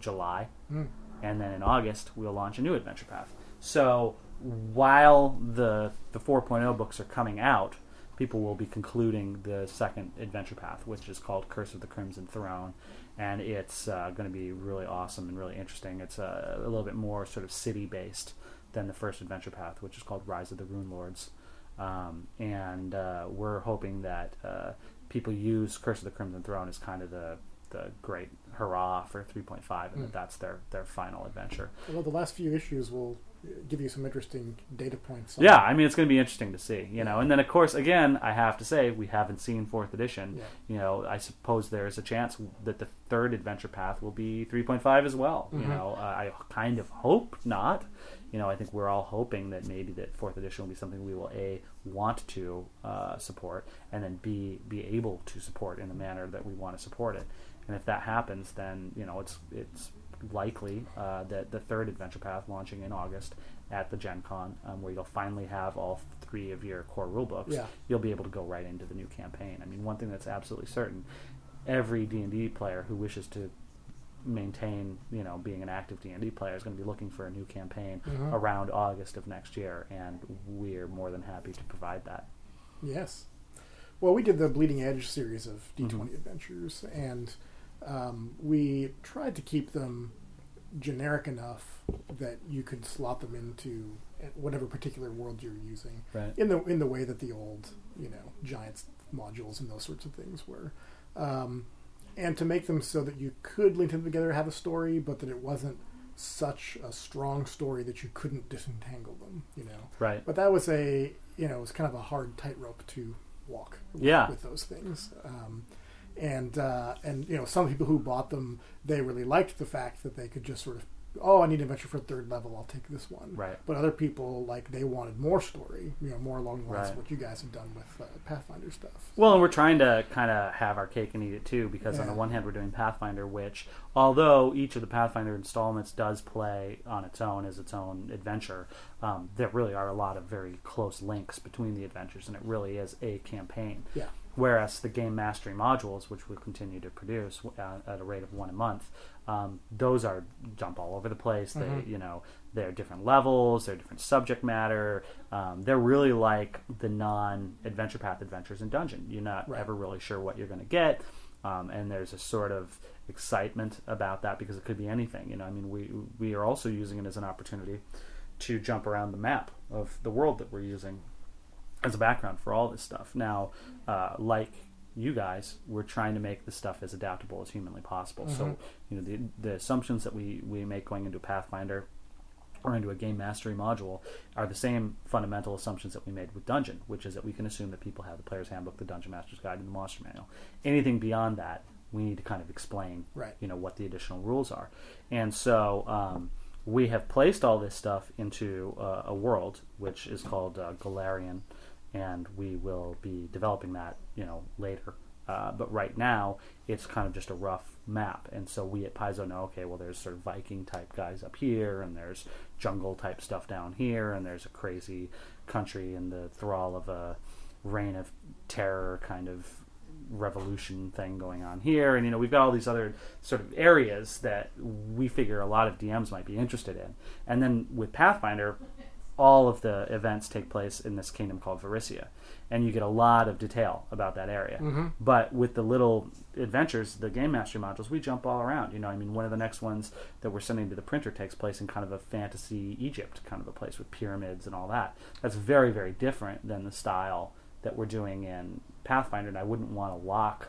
B: July,
A: Mm.
B: and then in August we'll launch a new adventure path. So while the the 4.0 books are coming out, people will be concluding the second adventure path, which is called Curse of the Crimson Throne, and it's uh, going to be really awesome and really interesting. It's uh, a little bit more sort of city based than the first adventure path, which is called Rise of the Rune Lords, um, and uh, we're hoping that uh, people use Curse of the Crimson Throne as kind of the the great hurrah for 3.5, and
A: Mm.
B: that that's their their final adventure.
A: Well, the last few issues will give you some interesting data points.
B: Yeah, I mean it's going to be interesting to see, you know. And then of course, again, I have to say we haven't seen fourth edition.
A: Yeah.
B: You know, I suppose there is a chance that the third adventure path will be 3.5 as well. You
A: Mhm.
B: know, uh, I kind of hope not. You know, I think we're all hoping that maybe that fourth edition will be something we will a want to uh, support, and then b be able to support in the manner that we want to support it. And if that happens, then you know it's it's likely uh, that the third adventure path launching in August at the Gen Con, um, where you'll finally have all three of your core rule books,
A: Yeah.
B: you'll be able to go right into the new campaign. I mean, one thing that's absolutely certain: every D and D player who wishes to maintain, you know, being an active D and D player is going to be looking for a new campaign
A: Mhm.
B: around August of next year, and we're more than happy to provide that.
A: Yes. Well, we did the Bleeding Edge series of D20
B: Mhm.
A: adventures, and um, we tried to keep them generic enough that you could slot them into whatever particular world you're using
B: Right.
A: in the in the way that the old you know giants modules and those sorts of things were um, and to make them so that you could link them together have a story but that it wasn't such a strong story that you couldn't disentangle them you know
B: Right.
A: but that was a you know it was kind of a hard tightrope to walk with,
B: Yeah.
A: with those things um, and uh, and you know some people who bought them they really liked the fact that they could just sort of oh I need an adventure for third level I'll take this one
B: Right.
A: but other people like they wanted more story you know more along the lines
B: Right.
A: of what you guys have done with uh, Pathfinder stuff
B: Well, and we're trying to kind of have our cake and eat it too, because on the one hand, we're doing Pathfinder, which, although each of the Pathfinder installments does play on its own as its own adventure, um, there really are a lot of very close links between the adventures, and it really is a campaign.
A: yeah
B: Whereas the game mastery modules, which we'll continue to produce uh, at a rate of one a month, um, those are jump all over the place.
A: Mhm.
B: They, you know, they're different levels, they're different subject matter. Um, they're really like the non-adventure path adventures in Dungeon. You're not
A: Right.
B: ever really sure what you're going to get, um, and there's a sort of excitement about that because it could be anything. You know, I mean, we we are also using it as an opportunity to jump around the map of the world that we're using as a background for all this stuff. Now, uh, like you guys, we're trying to make the stuff as adaptable as humanly possible. So,
A: Mhm.
B: you know, the the assumptions that we we make going into Pathfinder or into a game mastery module are the same fundamental assumptions that we made with Dungeon, which is that we can assume that people have the player's handbook, the Dungeon Master's Guide, and the Monster Manual. Anything beyond that, we need to kind of explain,
A: Right.
B: you know, what the additional rules are. And so um, we have placed all this stuff into uh, a world which is called uh, Golarion, and we will be developing that, you know, later. Uh, but right now, it's kind of just a rough map, and so we at Paizo know, okay, well, there's sort of Viking type guys up here, and there's jungle type stuff down here, and there's a crazy country in the thrall of a reign of terror kind of revolution thing going on here. And you know we've got all these other sort of areas that we figure a lot of DMs might be interested in. And then with Pathfinder all of the events take place in this kingdom called Varisia and you get a lot of detail about that area mm-hmm. but with the little adventures the game mastery modules we jump all around you know I mean one of the next ones that we're sending to the printer takes place in kind of a fantasy Egypt kind of a place with pyramids and all that that's very very different than the style that we're doing in Pathfinder, and I wouldn't want to lock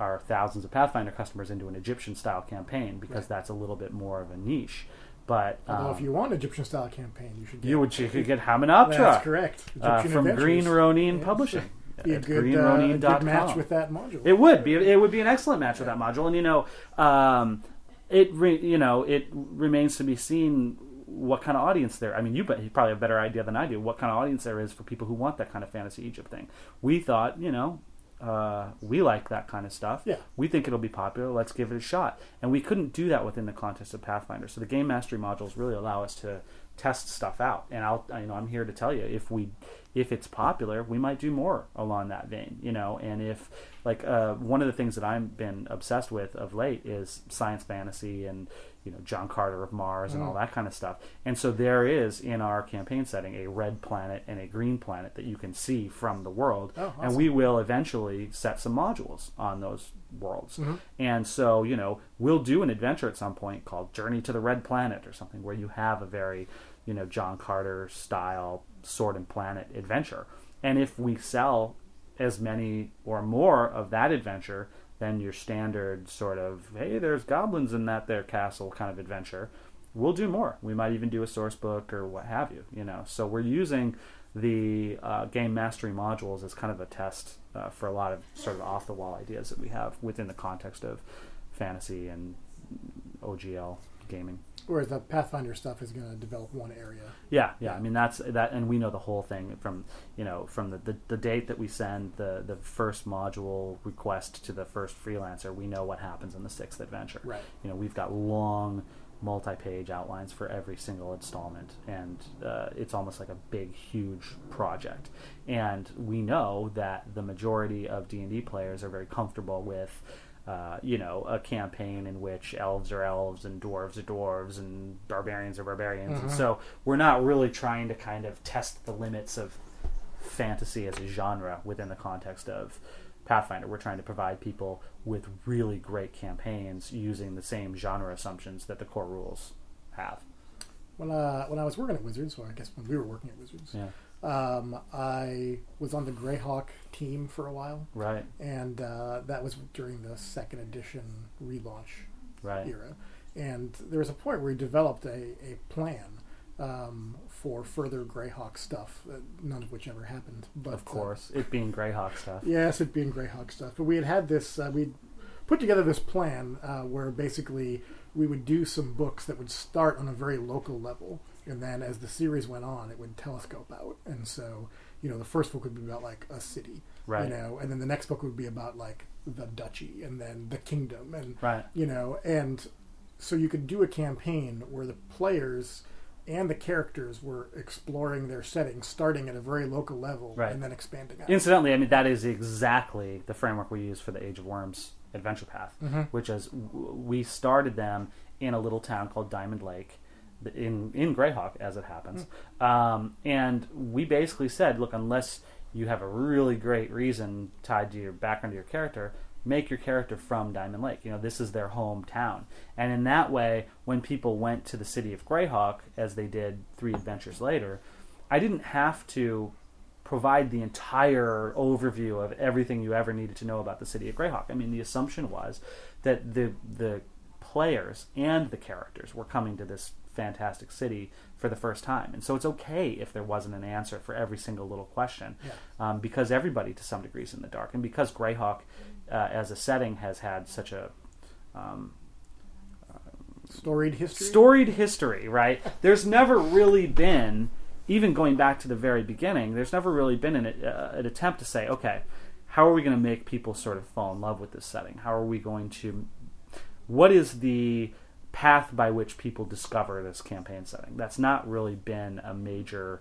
B: our thousands of Pathfinder customers into an Egyptian style campaign because
A: Right.
B: that's a little bit more of a niche. But
A: Although
B: um,
A: if you want an Egyptian style campaign, you should get
B: you would you could get Hamunaptra
A: That's correct.
B: uh, from
A: Adventures.
B: Green Ronin
A: Yes.
B: Publishing.
A: Be a good, uh, a good match with that module.
B: It would be. It would be an excellent match with that module, and you know, um, it re, you know it remains to be seen what kind of audience there. I mean, you, you probably have a better idea than I do. What kind of audience there is for people who want that kind of fantasy Egypt thing. We thought, you know, uh, we like that kind of stuff.
A: Yeah.
B: We think it'll be popular. Let's give it a shot. And we couldn't do that within the context of Pathfinder. So the game mastery modules really allow us to test stuff out. And I'll, you know, I'm here to tell you if we, if it's popular, we might do more along that vein. You know, and if like uh, one of the things that I've been obsessed with of late is science fantasy and you know John Carter of Mars and all that kind of stuff. And so there is in our campaign setting a red planet and a green planet that you can see from the world,
A: Oh,
B: and we will eventually set some modules on those worlds.
A: Mm-hmm.
B: And so you know we'll do an adventure at some point called Journey to the Red Planet or something where you have a very you know John Carter style sword and planet adventure. And if we sell as many or more of that adventure than your standard sort of hey there's goblins in that there castle kind of adventure. We'll do more. We might even do a source book or what have you you know? So we're using the uh, game mastery modules as kind of a test uh, for a lot of sort of off the wall ideas that we have within the context of fantasy and ogl gaming
A: Whereas the Pathfinder stuff is going to develop one area.
B: yeah, yeah. I mean that's that, and we know the whole thing from you know from the, the, the date that we send the the first module request to the first freelancer. We know what happens in the sixth adventure.
A: Right.
B: You know, we've got long multi-page outlines for every single installment, and uh, it's almost like a big, huge project. And we know that the majority of D and D players are very comfortable with uh, you know, a campaign in which elves are elves and dwarves are dwarves and barbarians are barbarians. And so we're not really trying to kind of test the limits of fantasy as a genre within the context of Pathfinder. We're trying to provide people with really great campaigns using the same genre assumptions that the core rules have.
A: When uh, when I was working at Wizards, or I guess when we were working at Wizards,
B: Yeah.
A: Um, I was on the Greyhawk team for a while,
B: Right.
A: and uh, that was during the second edition relaunch
B: Right.
A: era. And there was a point where we developed a, a plan um, for further Greyhawk stuff, uh, none of which ever happened. But
B: Of
A: uh,
B: course, it being Greyhawk stuff.
A: Yes, it being Greyhawk stuff. But we had had this, uh, we'd put together this plan uh, where basically we would do some books that would start on a very local level. And then as the series went on, it would telescope out. And so, you know, the first book would be about like a city,
B: Right.
A: you know, and then the next book would be about like the duchy and then the kingdom and,
B: Right.
A: you know, and so you could do a campaign where the players and the characters were exploring their setting, starting at a very local level
B: Right.
A: and then expanding out.
B: Incidentally, I mean that is exactly the framework we use for the Age of Worms adventure path,
A: Mm-hmm.
B: which is we started them in a little town called Diamond Lake, in in Greyhawk, as it happens, um, and we basically said, look, unless you have a really great reason tied to your background to your character. Make your character from Diamond Lake. You know, this is their hometown. And in that way, when people went to the city of Greyhawk, as they did three adventures later, I didn't have to provide the entire overview of everything you ever needed to know about the city of Greyhawk. I mean, the assumption was that the the players and the characters were coming to this fantastic city for the first time, and so it's okay if there wasn't an answer for every single little question,
A: Yeah.
B: um, because everybody to some degree is in the dark, and because Greyhawk uh, as a setting has had such a um,
A: Storied history.
B: storied history, right? There's never really been even going back to the very beginning, there's never really been an, uh, an attempt to say, okay, how are we going to make people sort of fall in love with this setting? How are we going to, what is the path by which people discover this campaign setting? That's not really been a major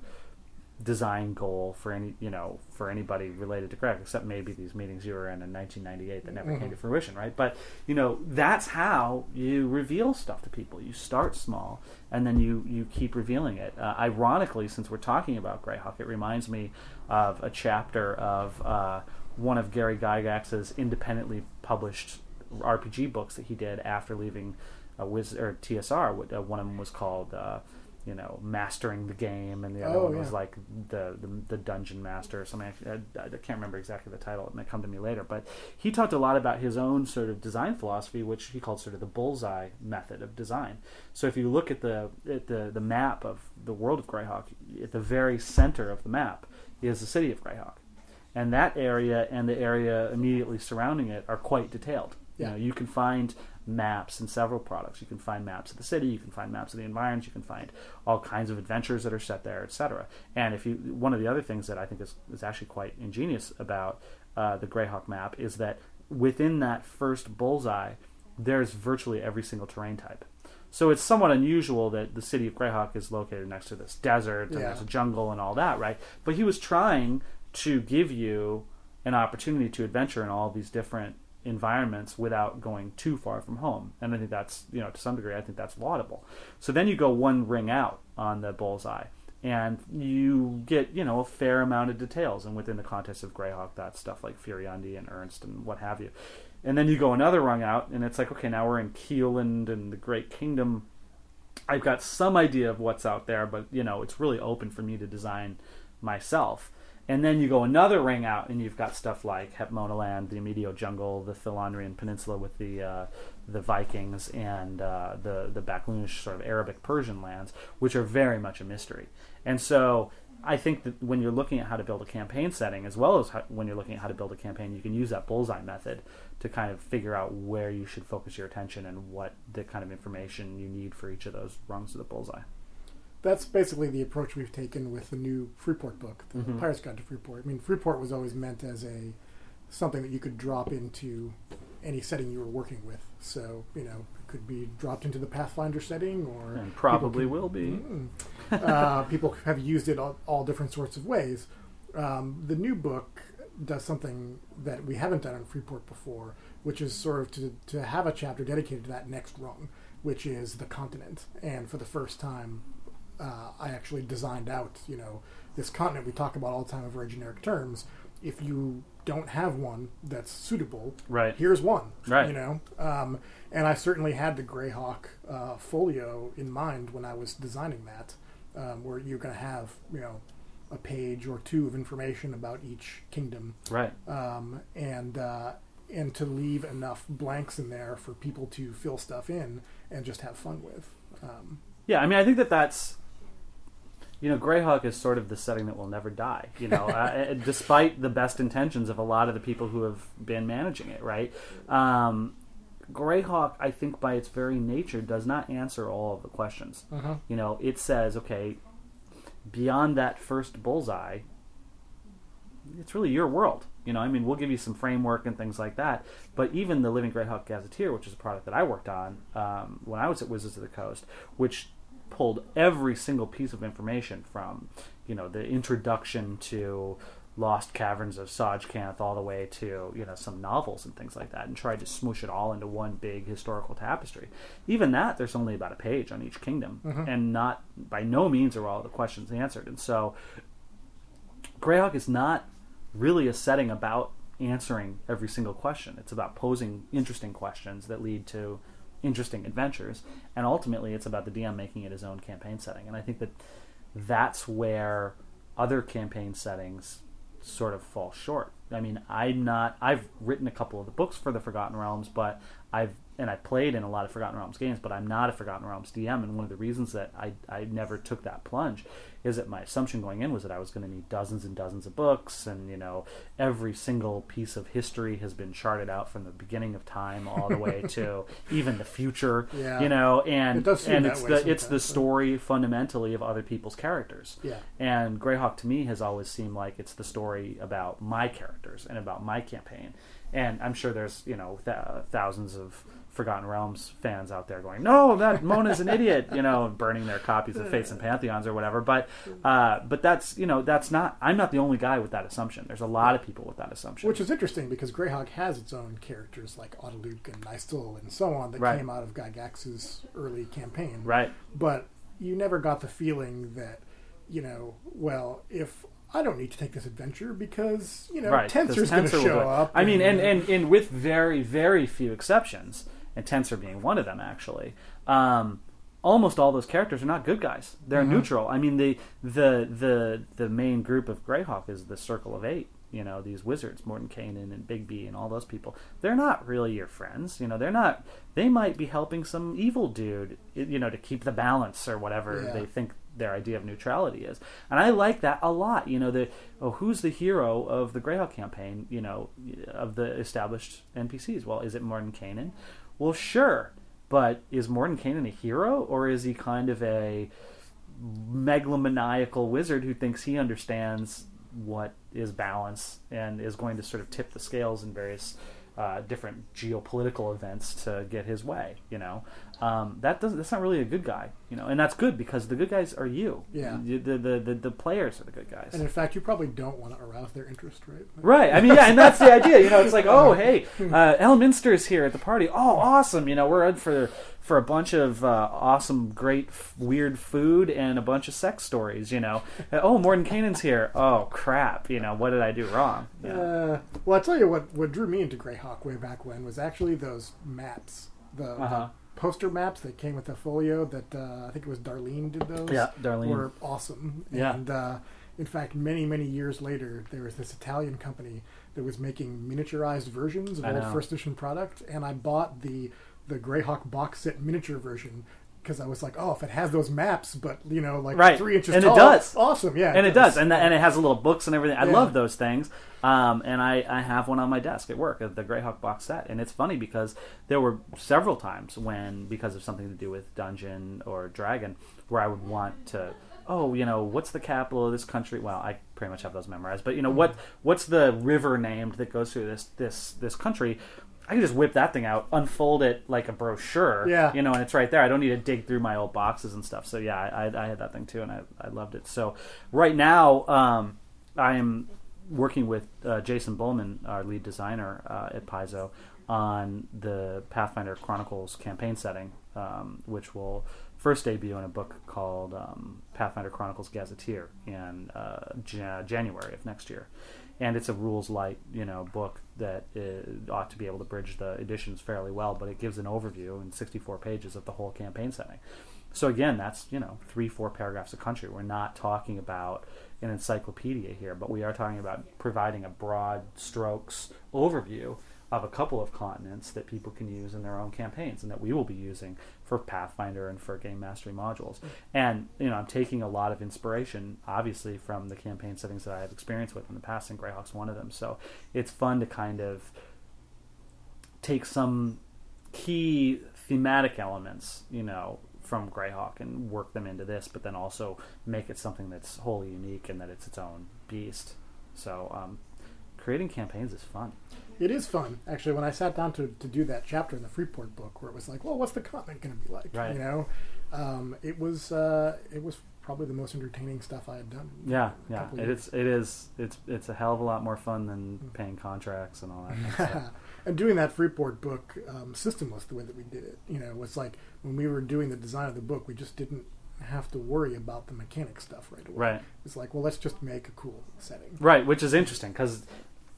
B: design goal for any you know for anybody related to Greg, except maybe these meetings you were in in 1998 that never mm-hmm. came to fruition, right? But you know that's how you reveal stuff to people. You start small and then you you keep revealing it. Uh, ironically, since we're talking about Greyhawk, it reminds me of a chapter of uh, one of Gary Gygax's independently published RPG books that he did after leaving uh, Wiz or TSR. Uh, one of them was called uh, you know, mastering the game, and the other oh, one yeah. was like the, the, the dungeon master or something. I, I, I, can't remember exactly the title; it may come to me later. But he talked a lot about his own sort of design philosophy, which he called sort of the bullseye method of design. So if you look at the at the the map of the world of Greyhawk, at the very center of the map is the city of Greyhawk, and that area and the area immediately surrounding it are quite detailed. Yeah. You know, you can find maps in several products. You can find maps of the city, you can find maps of the environs, you can find all kinds of adventures that are set there, etc. And if you, one of the other things that I think is, is actually quite ingenious about uh, the Greyhawk map is that within that first bullseye, there's virtually every single terrain type. So it's somewhat unusual that the city of Greyhawk is located next to this desert and yeah. there's a jungle and all that, right? But he was trying to give you an opportunity to adventure in all these different environments without going too far from home. And I think that's, you know, to some degree, I think that's laudable. So then you go one ring out on the bullseye and you get, you know, a fair amount of details. And within the context of Greyhawk, that's stuff like Furyondy and Urnst and what have you. And then you go another rung out and it's like, okay, now we're in Keoland and the Great Kingdom. I've got some idea of what's out there, but, you know, it's really open for me to design myself. And then you go another ring out, and you've got stuff like Hepmonaland, the Amedio Jungle, the Thillonrian Peninsula with the uh, the Vikings, and uh, the the Baklunish sort of Arabic Persian lands, which are very much a mystery. And so I think that when you're looking at how to build a campaign setting, as well as how, when you're looking at how to build a campaign, you can use that bullseye method to kind of figure out where you should focus your attention and what the kind of information you need for each of those rungs of the bullseye
A: that's basically the approach we've taken with the new Freeport book, the mm-hmm. Pirate's Guide to Freeport. I mean, Freeport was always meant as a something that you could drop into any setting you were working with. So you know, it could be dropped into the Pathfinder setting, or
B: and probably will be.
A: Mm, uh, people have used it all, all different sorts of ways. Um, the new book does something that we haven't done in Freeport before, which is sort of to to have a chapter dedicated to that next rung, which is the continent. And for the first time, uh, I actually designed out, you know, this continent we talk about all the time in very generic terms. If you don't have one that's suitable,
B: right?
A: Here's one,
B: right?
A: You know, um, and I certainly had the Greyhawk uh, folio in mind when I was designing that, um, where you're going to have, you know, a page or two of information about each kingdom,
B: right?
A: Um, and uh, and to leave enough blanks in there for people to fill stuff in and just have fun with. Um,
B: yeah, I mean, I think that that's you know, Greyhawk is sort of the setting that will never die. You know, uh, despite the best intentions of a lot of the people who have been managing it, right? Um, Greyhawk, I think, by its very nature, does not answer all of the questions. Uh-huh. You know, it says, okay, beyond that first bullseye, it's really your world. You know, I mean, we'll give you some framework and things like that. But even the Living Greyhawk Gazetteer, which is a product that I worked on um, when I was at Wizards of the Coast, which pulled every single piece of information from, you know, the introduction to Lost Caverns of Tsojcanth all the way to, you know, some novels and things like that and tried to smoosh it all into one big historical tapestry. Even that, there's only about a page on each kingdom, mm-hmm. and not, by no means are all the questions answered. And so, Greyhawk is not really a setting about answering every single question. It's about posing interesting questions that lead to interesting adventures, and ultimately it's about the DM making it his own campaign setting. And I think that that's where other campaign settings sort of fall short. I mean, I'm not. I've written a couple of the books for the Forgotten Realms, but I've and I played in a lot of Forgotten Realms games, but I'm not a Forgotten Realms DM. And one of the reasons that I I never took that plunge is that my assumption going in was that I was going to need dozens and dozens of books, and you know every single piece of history has been charted out from the beginning of time all the way to even the future.
A: Yeah.
B: You know, and
A: It does seem
B: and it's the it's the story fundamentally of other people's characters.
A: Yeah.
B: And Greyhawk to me has always seemed like it's the story about my characters and about my campaign. And I'm sure there's you know th- uh, thousands of Forgotten Realms fans out there going, "No, that Mona's an idiot," you know, and burning their copies of Faiths and Pantheons or whatever. But uh, but that's you know that's not. I'm not the only guy with that assumption. There's a lot of people with that assumption.
A: Which is interesting because Greyhawk has its own characters like Otiluke and Nystul and so on that
B: Right.
A: came out of Gygax's early campaign.
B: right.
A: But you never got the feeling that, you know, well, if I don't need to take this adventure because, you know,
B: right.
A: Tenser's going to show up.
B: I mean, and, and, and with very, very few exceptions, and Tenser being one of them, actually, um, almost all those characters are not good guys. They're
A: Mhm.
B: neutral. I mean, the, the the the main group of Greyhawk is the Circle of Eight. You know, these wizards, Mordenkainen and Bigby and all those people. They're not really your friends. You know, they're not. They might be helping some evil dude. You know, to keep the balance or whatever
A: Yeah.
B: they think their idea of neutrality is. And I like that a lot. You know, the oh, who's the hero of the Greyhawk campaign? You know, of the established NPCs. Well, is it Mordenkainen? Well, sure, but is Mordenkainen a hero or is he kind of a megalomaniacal wizard who thinks he understands what is balance and is going to sort of tip the scales in various uh, different geopolitical events to get his way? You know, um, that doesn't. That's not really a good guy. You know, and that's good because the good guys are you.
A: Yeah.
B: The the the, the players are the good guys.
A: and in fact, you probably don't want to arouse their interest, right?
B: Right. I mean, yeah, and that's the idea. You know, it's like, oh, hey, uh, Elminster's here at the party. Oh, awesome. You know, we're in for for a bunch of uh, awesome, great, f- weird food and a bunch of sex stories. You know, Uh, oh, Mordenkainen's here. Oh, crap. You know, what did I do wrong? Yeah.
A: Uh, well, I tell you what. What drew me into Greyhawk way back when was actually those maps, the, the
B: Uh-huh.
A: Poster maps that came with the folio. That uh, I think it was Darlene did those.
B: Yeah, Darlene.
A: were awesome.
B: Yeah.
A: And uh, in fact, many many years later, there was this Italian company that was making miniaturized versions of
B: I
A: old
B: know.
A: first edition product, and I bought the the Greyhawk box set miniature version. Because I was like, oh, if it has those maps, but you know, like
B: Right.
A: three inches
B: And it
A: tall,
B: does.
A: awesome, yeah,
B: and it does, and, and it has little books and everything. I
A: Yeah.
B: love those things, um, and I, I have one on my desk at work, uh, the Greyhawk box set. And it's funny because there were several times when, because of something to do with Dungeon or Dragon, where I would want to, oh, you know, what's the capital of this country? Well, I pretty much have those memorized, but you know, what what's the river named that goes through this this this country? I can just whip that thing out, unfold it like a brochure,
A: Yeah.
B: you know, and it's right there. I don't need to dig through my old boxes and stuff. So yeah, I, I, had that thing too, and I, I loved it. So right now, um, I am working with uh, Jason Bulmahn, our lead designer uh, at Paizo, on the Pathfinder Chronicles campaign setting, um, which will first debut in a book called um, Pathfinder Chronicles Gazetteer in uh, Ja- January of next year. And it's a rules light, you know, book that uh, ought to be able to bridge the editions fairly well. But it gives an overview in 64 pages of the whole campaign setting. So again, that's you know three, four paragraphs of country. We're not talking about an encyclopedia here, but we are talking about providing a broad strokes overview of a couple of continents that people can use in their own campaigns, and that we will be using for Pathfinder and for game mastery modules. And you know, I'm taking a lot of inspiration, obviously, from the campaign settings that I have experience with in the past, and Greyhawk's one of them. So it's fun to kind of take some key thematic elements, you know, from Greyhawk and work them into this, but then also make it something that's wholly unique and that it's its own beast. So, um, creating campaigns is fun.
A: It is fun, actually. When I sat down to, to do that chapter in the Freeport book, where it was like, "Well, what's the continent going to be like?"
B: Right.
A: You know, um, it was uh, it was probably the most entertaining stuff I had done.
B: Yeah, yeah, it is. It is. It's it's a hell of a lot more fun than paying contracts and all that. Kind of stuff.
A: and doing that Freeport book um, systemless the way that we did it, you know, was like when we were doing the design of the book, we just didn't have to worry about the mechanic stuff right away.
B: Right.
A: It's like, well, let's just make a cool setting.
B: Right, which is interesting because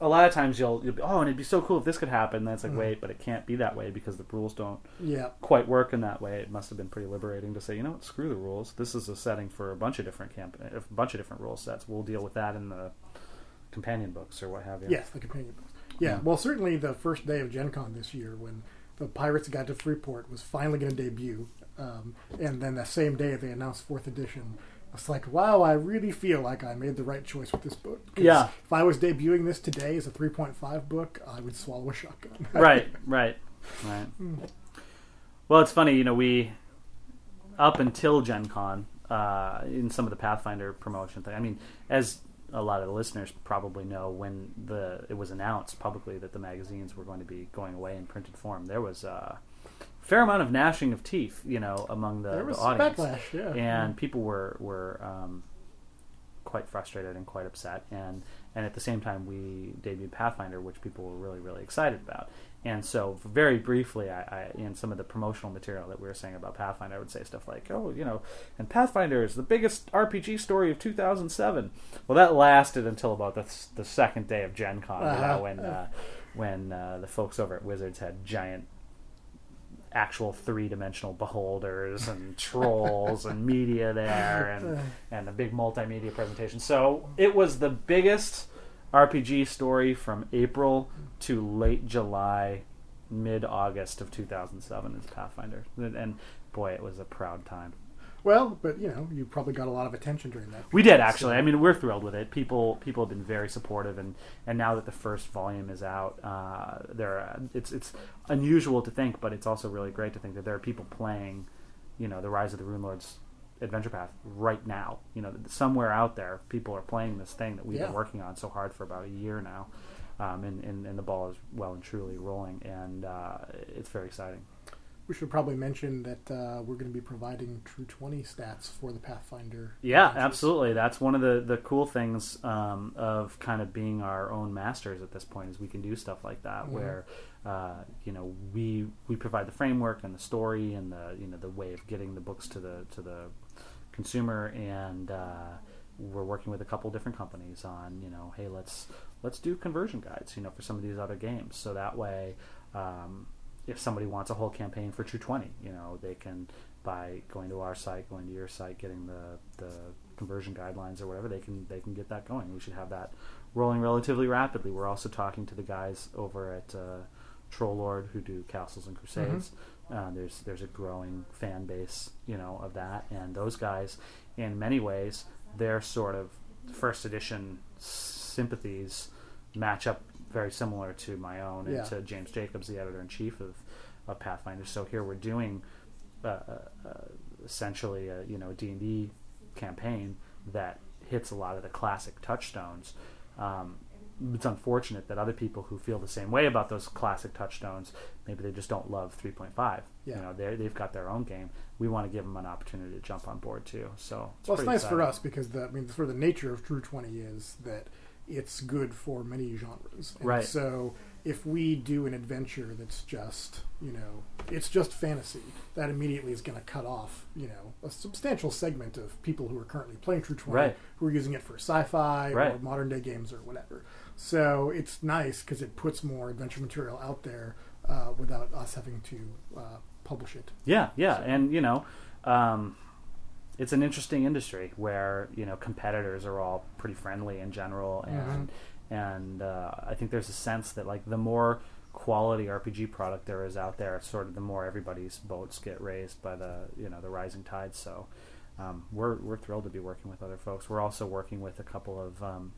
B: a lot of times you'll, you'll be, oh, and it'd be so cool if this could happen. And then it's like,
A: Mhm.
B: wait, but it can't be that way because the rules don't
A: Yeah.
B: quite work in that way. It must have been pretty liberating to say, you know what, screw the rules. This is a setting for a bunch of different camp, a bunch of different rule sets. We'll deal with that in the companion books or what have you.
A: Yes, the companion books. Yeah,
B: Yeah.
A: well, certainly the first day of Gen Con this year, when the Pirates Guide to Freeport was finally going to debut, um, and then the same day they announced fourth edition. It's like, wow, I really feel like I made the right choice with this book.
B: Yeah.
A: If I was debuting this today as a 3.5 book, I would swallow a shotgun.
B: right, right, right. Well, it's funny, you know, we up until Gen Con, uh, in some of the Pathfinder promotion thing. I mean, as a lot of the listeners probably know, when the it was announced publicly that the magazines were going to be going away in printed form, there was a fair amount of gnashing of teeth, you know, among the,
A: there was
B: the audience
A: backlash, yeah.
B: and people were were um, quite frustrated and quite upset. And and at the same time, we debuted Pathfinder, which people were really really excited about. And so, very briefly, I, I in some of the promotional material that we were saying about Pathfinder, I would say stuff like, "Oh, you know, and Pathfinder is the biggest RPG story of 2007." Well, that lasted until about the the second day of Gen Con,
A: Uh-huh.
B: know, when uh, when uh, the folks over at Wizards had giant actual three dimensional beholders and trolls and media there and and a big multimedia presentation. So it was the biggest RPG story from April to late July, mid August of 2007 is Pathfinder, and boy, it was a proud time.
A: Well, but you know, you probably got a lot of attention during that.
B: We did actually.
A: so-
B: I mean, we're thrilled with it. People people have been very supportive, and, and now that the first volume is out, uh, there are, it's it's unusual to think, but it's also really great to think that there are people playing, you know, the Rise of the Rune Lords adventure path right now. You know, somewhere out there, people are playing this thing that we've
A: Yeah.
B: been working on so hard for about a year now, um, and, and and the ball is well and truly rolling, and uh, it's very exciting.
A: We should probably mention that uh, we're going to be providing True 20 stats for the Pathfinder.
B: Yeah, absolutely. That's one of the, the cool things um, of kind of being our own masters at this point is we can do stuff like that
A: Mhm.
B: where uh, you know we we provide the framework and the story and the you know the way of getting the books to the to the consumer and uh, we're working with a couple different companies on you know hey let's let's do conversion guides you know for some of these other games so that way um, if somebody wants a whole campaign for True 20 you know they can by going to our site going to your site getting the the conversion guidelines or whatever they can they can get that going. We should have that rolling relatively rapidly. We're also talking to the guys over at uh, Troll Lord who do Castles and Crusades. Uh, there's there's a growing fan base, you know, of that, and those guys, in many ways, their sort of first edition sympathies match up very similar to my own
A: Yeah.
B: and to James Jacobs, the editor in chief of, of Pathfinder. So here we're doing uh, uh, uh, essentially a you know D and D campaign that hits a lot of the classic touchstones. Um, it's unfortunate that other people who feel the same way about those classic touchstones, maybe they just don't love 3.5.
A: Yeah.
B: You know, they they've got their own game. We want to give them an opportunity to jump on board too. So it's
A: well, it's nice for us because the I mean, sort of the nature of True Twenty is that it's good for many genres. And
B: Right.
A: So if we do an adventure that's just you know it's just fantasy, that immediately is going to cut off you know a substantial segment of people who are currently playing True Twenty
B: Right.
A: who are using it for sci-fi or modern day games or whatever. So it's nice because it puts more adventure material out there uh, without us having to uh, publish it.
B: Yeah, yeah,
A: So-
B: and you know, um, it's an interesting industry where you know competitors are all pretty friendly in general, and and uh, I think there's a sense that like the more quality RPG product there is out there, sort of the more everybody's boats get raised by the you know the rising tide. So. Um, we're we're thrilled to be working with other folks. We're also working with a couple of um,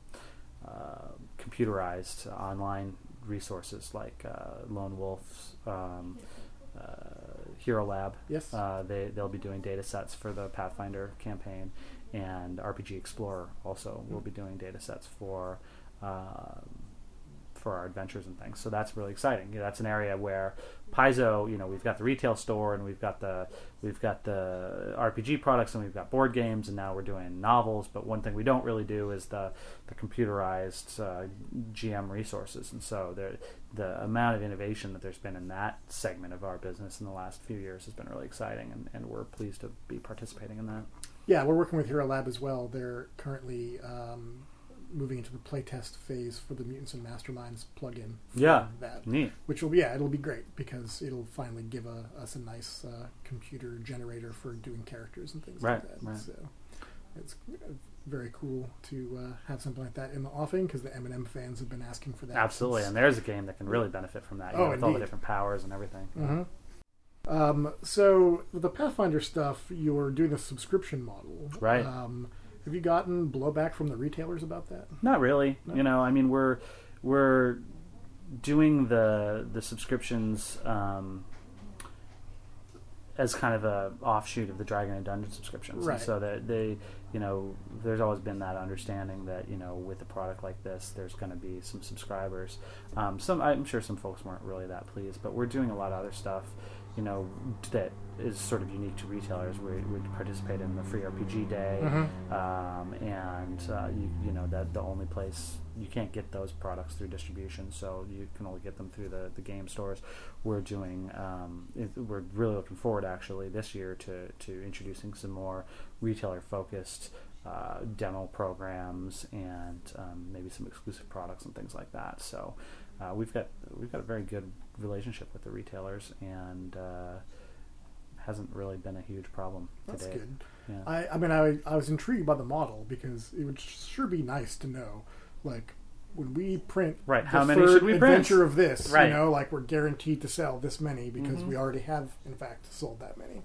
B: uh, computerized online resources like uh, Lone Wolf's um, uh, Hero Lab.
A: Yes.
B: Uh, they they'll be doing data sets for the Pathfinder campaign, and RPG Explorer also will be doing data sets for. Uh, for our adventures and things, so that's really exciting. You know, that's an area where Paizo, you know, we've got the retail store and we've got the we've got the RPG products and we've got board games and now we're doing novels. But one thing we don't really do is the the computerized uh, GM resources, and so the the amount of innovation that there's been in that segment of our business in the last few years has been really exciting, and, and we're pleased to be participating in that.
A: Yeah, we're working with Hero Lab as well. They're currently um, moving into the playtest phase for the Mutants and Masterminds plugin. For
B: Yeah.
A: that
B: Neat.
A: which will be yeah, it'll be great because it'll finally give a, us a nice uh, computer generator for doing characters and things
B: Right,
A: like that.
B: right.
A: So, it's very cool to uh, have something like that in the offing because the M&M fans have been asking for that.
B: Absolutely,
A: since-
B: and there's a game that can really benefit from that. You
A: Oh,
B: know, with all the different powers and everything.
A: Mhm. Um, so the Pathfinder stuff, you're doing a subscription model,
B: Right.
A: Um, have you gotten blowback from the retailers about that?
B: Not really.
A: No?
B: You know, I mean, we're we're doing the the subscriptions um, as kind of a offshoot of the Dragon and Dungeon subscriptions, And so that they, you know, there's always been that understanding that you know, with a product like this, there's going to be some subscribers. Um, some, I'm sure, some folks weren't really that pleased, but we're doing a lot of other stuff. You know that is sort of unique to retailers. We would participate in the free RPG day,
A: Mhm.
B: um, and uh, you, you know that the only place you can't get those products through distribution, so you can only get them through the, the game stores. We're doing um, it, we're really looking forward actually this year to to introducing some more retailer focused uh, demo programs and um, maybe some exclusive products and things like that. So uh, we've got we've got a very good relationship with the retailers and. Uh, hasn't really been a huge problem
A: That's
B: today.
A: good.
B: Yeah.
A: I, I mean, I, I was intrigued by the model because it would sure be nice to know, like, when we print
B: Right, how many should we print?
A: adventure of this,
B: Right.
A: you know, like we're guaranteed to sell this many because
B: Mhm.
A: we already have, in fact, sold that many.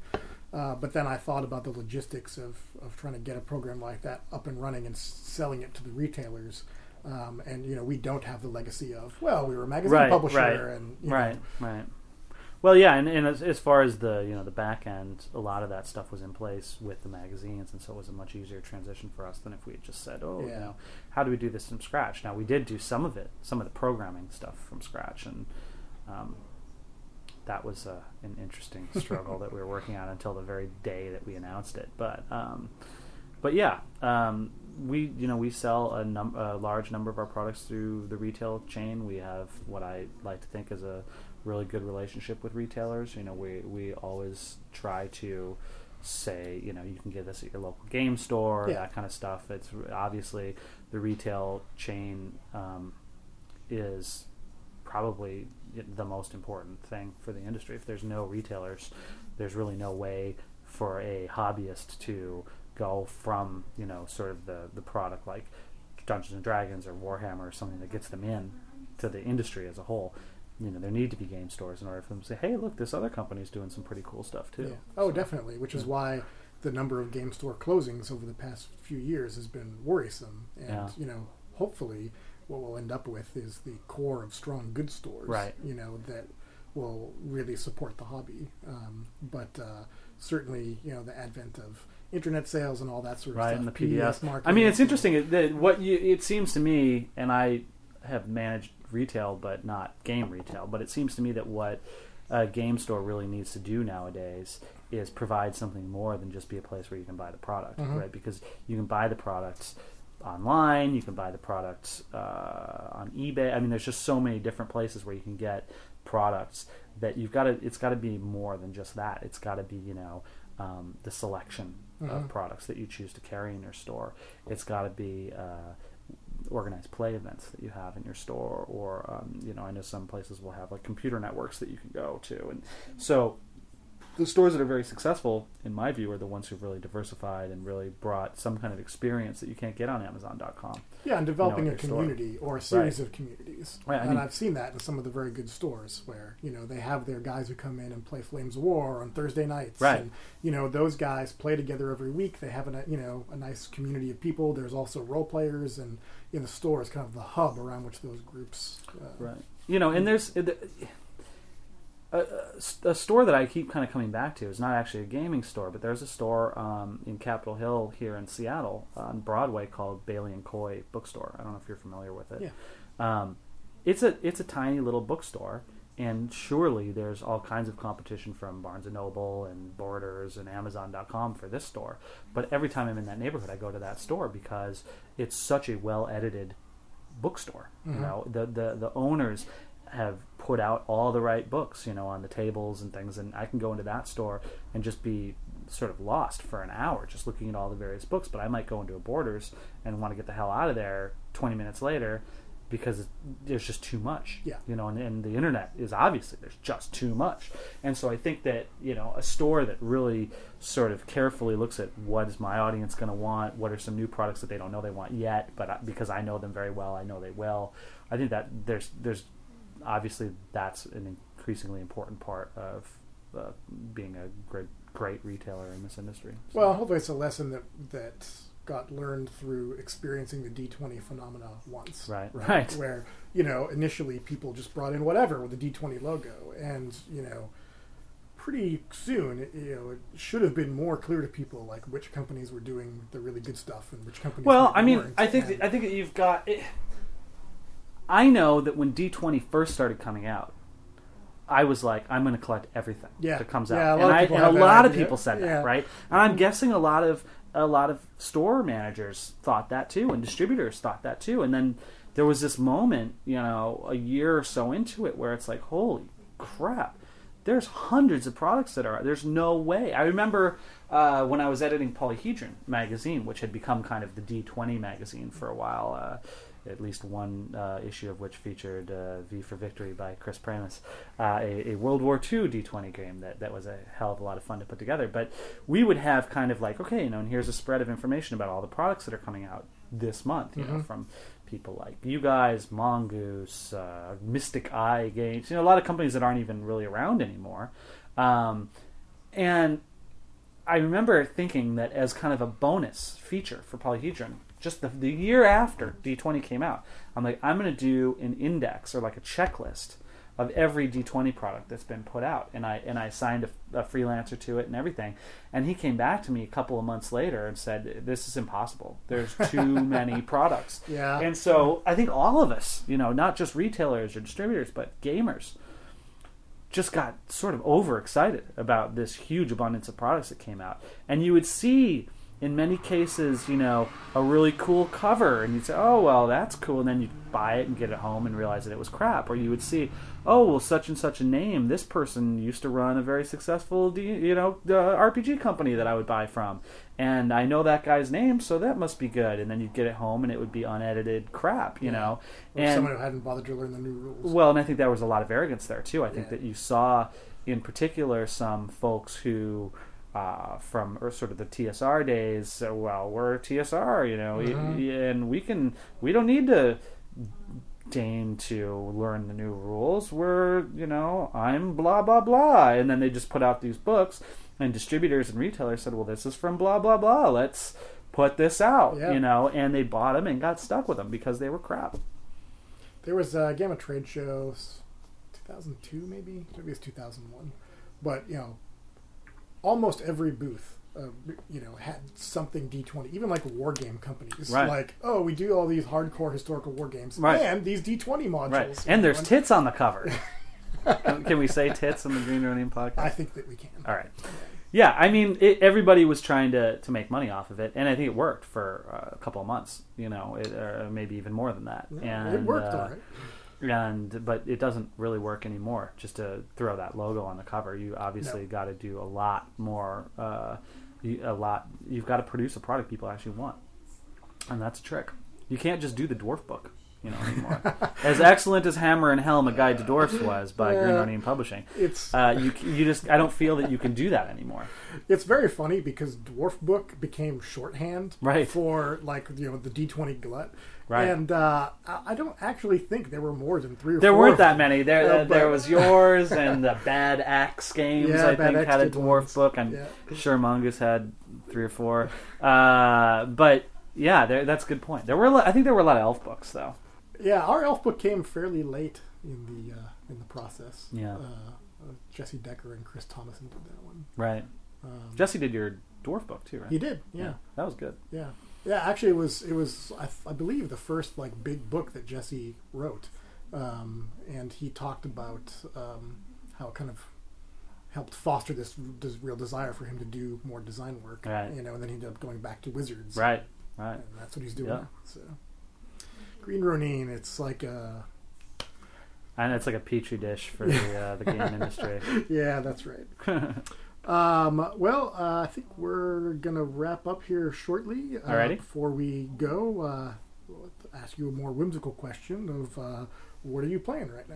A: Uh, but then I thought about the logistics of, of trying to get a program like that up and running and selling it to the retailers. Um, and you know, we don't have the legacy of well, we were a magazine
B: Right,
A: publisher,
B: right,
A: and you know,
B: right, right. Well, yeah, and, and as, as far as the you know the back end, a lot of that stuff was in place with the magazines, and so it was a much easier transition for us than if we had just said, "Oh, you know, how do we do this from scratch?" Now we did do some of it, some of the programming stuff from scratch, and um, that was uh, an interesting struggle that we were working on until the very day that we announced it. But um, but yeah, um, we you know we sell a, num- a large number of our products through the retail chain. We have what I like to think is a really good relationship with retailers. You know, we we always try to say you know you can get this at your local game store,
A: Yeah.
B: that kind of stuff. It's obviously the retail chain um, is probably the most important thing for the industry. If there's no retailers, there's really no way for a hobbyist to go from you know sort of the the product like Dungeons and Dragons or Warhammer or something that gets them in to the industry as a whole. You know, there need to be game stores in order for them to say, "Hey, look, this other company's doing some pretty cool stuff too."
A: Yeah. Oh,
B: So,
A: definitely. Which is
B: yeah.
A: why the number of game store closings over the past few years has been worrisome. And
B: Yeah.
A: you know, hopefully, what we'll end up with is the core of strong good stores.
B: Right.
A: You know that will really support the hobby. Um, but uh, certainly, you know, the advent of internet sales and all that sort of
B: right
A: stuff.
B: and the PDS.
A: marketing.
B: I mean, it's interesting it- that what you, it seems to me, and I have managed retail, but not game retail. But it seems to me that what a game store really needs to do nowadays is provide something more than just be a place where you can buy the product,
A: Mhm.
B: right? Because you can buy the products online, you can buy the products uh, on eBay. I mean, there's just so many different places where you can get products that you've got to. It's got to be more than just that. It's got to be, you know, um, the selection
A: Mhm.
B: of products that you choose to carry in your store. It's got to be uh, organized play events that you have in your store, or um, you know, I know some places will have like computer networks that you can go to, and so the stores that are very successful, in my view, are the ones who've really diversified and really brought some kind of experience that you can't get on Amazon.com.
A: Yeah, and developing
B: know,
A: a
B: your store.
A: community or a series of communities.
B: Right, I
A: and I've seen that in some of the very good stores where, you know, they have their guys who come in and play Flames of War on Thursday nights.
B: Right.
A: And, you know, those guys play together every week. They have a, you know, a nice community of people. There's also role players and in the store is kind of the hub around which those groups uh,
B: Right. You know, and there's a, a, a store that I keep kind of coming back to is not actually a gaming store, but there's a store um, in Capitol Hill here in Seattle on Broadway called Bailey and Coy Bookstore. I don't know if you're familiar with it.
A: Yeah.
B: Um, it's a it's a tiny little bookstore, and surely there's all kinds of competition from Barnes and Noble and Borders and Amazon.com for this store. But every time I'm in that neighborhood, I go to that store because it's such a well edited bookstore. You
A: Mhm.
B: know, the, the the owners have put out all the right books, you know, on the tables and things, and I can go into that store and just be sort of lost for an hour just looking at all the various books. But I might go into a Borders and want to get the hell out of there. Twenty minutes later, because there's just too much.
A: Yeah.
B: You know, and, and the internet is obviously there's just too much. And so I think that, you know, a store that really sort of carefully looks at what is my audience going to want, what are some new products that they don't know they want yet, but I, because I know them very well, I know they will. I think that there's there's obviously that's an increasingly important part of uh, being a great great retailer in this industry. So-
A: Well, hopefully it's a lesson that that got learned through experiencing the D20 phenomena once.
B: Right, right.
A: Where, you know, initially people just brought in whatever with the D20 logo. And, you know, pretty soon, you know, it should have been more clear to people, like, which companies were doing the really good stuff and which companies
B: Well, I mean. I think that, I think that you've got. It, I know that when D twenty first started coming out, I was like, I'm going to collect everything
A: Yeah.
B: that comes
A: Yeah,
B: out,
A: lot
B: and, I, and a lot of
A: idea.
B: people said
A: Yeah.
B: that, right? And I'm guessing a lot of a lot of store managers thought that too, and distributors thought that too, and then there was this moment, you know, a year or so into it, where it's like, holy crap. There's hundreds of products that are. There's no way. I remember uh, when I was editing Polyhedron magazine, which had become kind of the D20 magazine for a while. Uh, at least one uh, issue of which featured uh, V for Victory by Chris Pramas, uh, a, a World War II D20 game that, that was a hell of a lot of fun to put together. But we would have kind of like, okay, you know, and here's a spread of information about all the products that are coming out this month, you know,
A: Mhm.
B: from people like you guys, Mongoose, uh, Mystic Eye Games, you know, a lot of companies that aren't even really around anymore. Um, and I remember thinking that as kind of a bonus feature for Polyhedron, just the, the year after D20 came out, I'm like, I'm going to do an index or like a checklist of every D20 product that's been put out, and I and I signed a, a freelancer to it and everything. And he came back to me a couple of months later and said, "This is impossible. There's too many products."
A: Yeah.
B: And so I think all of us, you know, not just retailers or distributors, but gamers, just got sort of overexcited about this huge abundance of products that came out. And you would see in many cases, you know, a really cool cover and you'd say, "Oh, well, that's cool." And then you'd buy it and get it home and realize that it was crap. Or you would see, "Oh, well, such and such a name. This person used to run a very successful, you know, uh, RPG company that I would buy from." And I know that guy's name, so that must be good. And then you'd get it home and it would be unedited crap, you
A: Yeah.
B: know.
A: Or
B: And
A: someone who hadn't bothered to learn the new rules.
B: well, and I think there was a lot of arrogance there too. I think
A: Yeah.
B: that you saw, in particular, some folks who, uh, from or sort of the TSR days, said, well, we're TSR, you know, y- and we can, we don't need to deign to learn the new rules. We're, you know, I'm blah blah blah, and then they just put out these books, and distributors and retailers said, well, this is from blah blah blah. Let's put this out,
A: Yeah.
B: you know, and they bought them and got stuck with them because they were crap.
A: There was a Gamma Trade Show, 2002 maybe, maybe it's 2001, but you know, almost every booth, uh, you know, had something D20. Even like war game companies,
B: Right.
A: like oh, we do all these hardcore historical war games,
B: Right.
A: and these D20 modules.
B: Right. And
A: know,
B: there's tits on the cover. can, can we say tits on the Green Ronin podcast?
A: I think that we can.
B: All right. Yeah, I mean, it, everybody was trying to, to make money off of it, and I think it worked for uh, a couple of months. You know, it, or maybe even more than that. and
A: it worked
B: uh,
A: all right.
B: And but it doesn't really work anymore. Just to throw that logo on the cover, you obviously
A: No.
B: got to do a lot more. Uh, a lot. You've got to produce a product people actually want, and that's a trick. You can't just do the dwarf book, you know, anymore. as excellent as Hammer and Helm: A Guide to Dwarfs was by Green
A: Yeah.
B: Ronin Publishing,
A: It's
B: uh, you you just I don't feel that you can do that anymore.
A: it's very funny because dwarf book became shorthand
B: Right.
A: for like you know the D20 glut.
B: Right.
A: And uh, I don't actually think there were more than three or
B: There
A: four.
B: weren't that many. There,
A: Uh,
B: there was yours and the Bad Axe games.
A: Yeah,
B: I
A: Bad
B: think
A: Axe
B: had a dwarf
A: ones.
B: book. I'm
A: Yeah.
B: sure Mongoose had three or four. Uh, but yeah, there, that's a good point. There were, a lot- I think, there were a lot of elf books though.
A: Yeah, our elf book came fairly late in the uh, in the process.
B: Yeah.
A: Uh, uh, Jesse Decker and Chris Thomasson did that one.
B: Right.
A: Um,
B: Jesse did your dwarf book too, right?
A: he did. Yeah.
B: that was good.
A: Yeah. Yeah. Actually, it was it was I, I believe the first like big book that Jesse wrote, um, and he talked about um, how it kind of helped foster this, this real desire for him to do more design work.
B: Right.
A: You know, and then he ended up going back to Wizards.
B: Right. Right.
A: And that's what he's doing.
B: Yeah.
A: now, So. Green Ronin, it's like a
B: And it's like a petri dish for the uh, the game industry.
A: yeah, that's right. um, well, uh, I think we're gonna wrap up here shortly. Uh,
B: Alrighty.
A: Before we go, uh, ask you a more whimsical question of uh, what are you playing right now?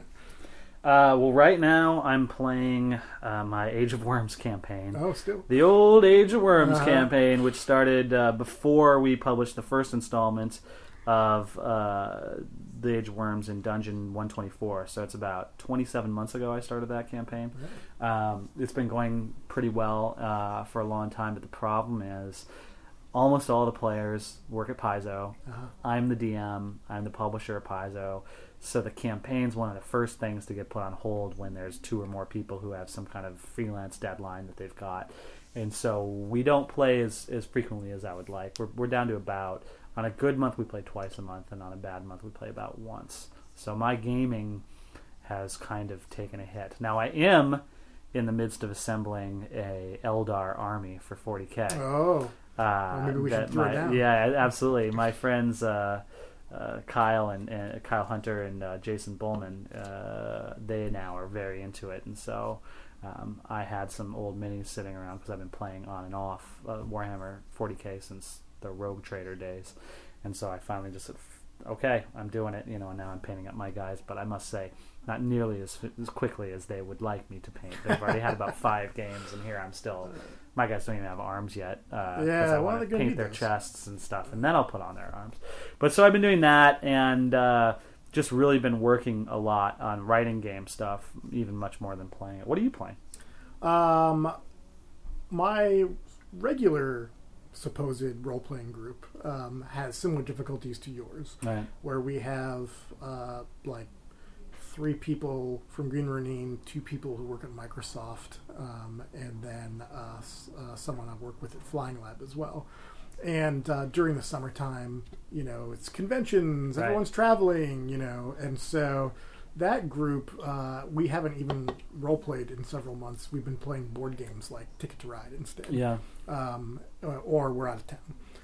B: Uh, well, right now I'm playing uh, my Age of Worms campaign.
A: Oh, still.
B: The old Age of Worms
A: Uh-huh.
B: campaign, which started uh, before we published the first installment of uh, the Age of Worms in Dungeon 124. So it's about 27 months ago I started that campaign. Um, it's been going pretty well uh, for a long time, but the problem is almost all the players work at Paizo.
A: Uh-huh.
B: I'm the DM. I'm the publisher of Paizo. So the campaign's one of the first things to get put on hold when there's two or more people who have some kind of freelance deadline that they've got. And so we don't play as, as frequently as I would like. We're, we're down to about, on a good month, we play twice a month, and on a bad month, we play about once. So my gaming has kind of taken a hit. Now I am in the midst of assembling a Eldar army for 40k.
A: Oh,
B: Uh,
A: maybe we should throw it down.
B: Yeah, absolutely. My friends uh, uh, Kyle and, and Kyle Hunter and uh, Jason Bulmahn, uh, they now are very into it, and so um, I had some old minis sitting around because I've been playing on and off uh, Warhammer 40k since the Rogue Trader days, and so I finally just said, okay, I'm doing it, you know, and now I'm painting up my guys, but I must say. Not nearly as, as quickly as they would like me to paint. They've already had about five games, and here I'm still my guys don't even have arms yet. Uh,
A: Yeah,
B: I want to paint their chests and stuff, and then I'll put on their arms. But so I've been doing that, and uh, just really been working a lot on writing game stuff, even much more than playing it. What are you playing?
A: Um, my regular supposed role playing group um, has similar difficulties to yours,
B: Right.
A: where we have uh, like three people from Green Ronin, two people who work at Microsoft, um, and then uh, uh, someone I work with at Flying Lab as well. And uh, during the summertime, you know, it's conventions,
B: Right.
A: everyone's traveling, you know, and so that group, uh, we haven't even role played in several months. We've been playing board games like Ticket to Ride instead,
B: Yeah.
A: um, uh, or we're out of town.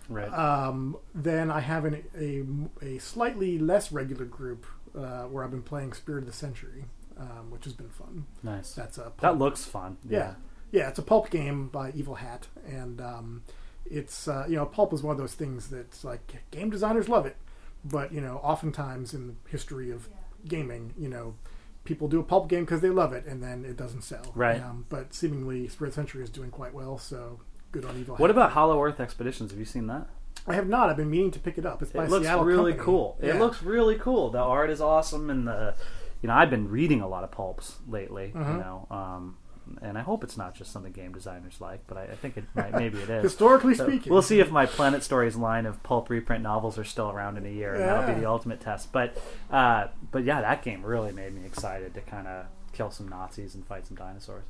B: Right.
A: Um, then I have an, a, a slightly less regular group uh, where I've been playing Spirit of the Century, um, which has been fun.
B: nice.
A: That's a pulp,
B: That looks fun.
A: yeah, yeah. It's a pulp game by Evil Hat, and um, it's uh, you know pulp is one of those things that's like game designers love it, but you know oftentimes in the history of gaming, you know. People do a pulp game because they love it, and then it doesn't sell.
B: Right.
A: Um, but seemingly, Spirit Century is doing quite well, so good on Evil
B: What
A: Hat.
B: about Hollow Earth Expeditions? Have you seen that?
A: I have not. I've been meaning to pick it up. It's by
B: It looks
A: Seattle
B: really
A: company.
B: cool. It looks really cool. The art is awesome, and the you know I've been reading a lot of pulps lately.
A: Mhm.
B: You know, um, and I hope it's not just something game designers like, but I, I think it might, maybe it is.
A: Historically
B: So
A: speaking,
B: we'll see if my Planet Stories line of pulp reprint novels are still around in a year, and that'll be the ultimate test. But, uh, but yeah, that game really made me excited to kind of kill some Nazis and fight some dinosaurs.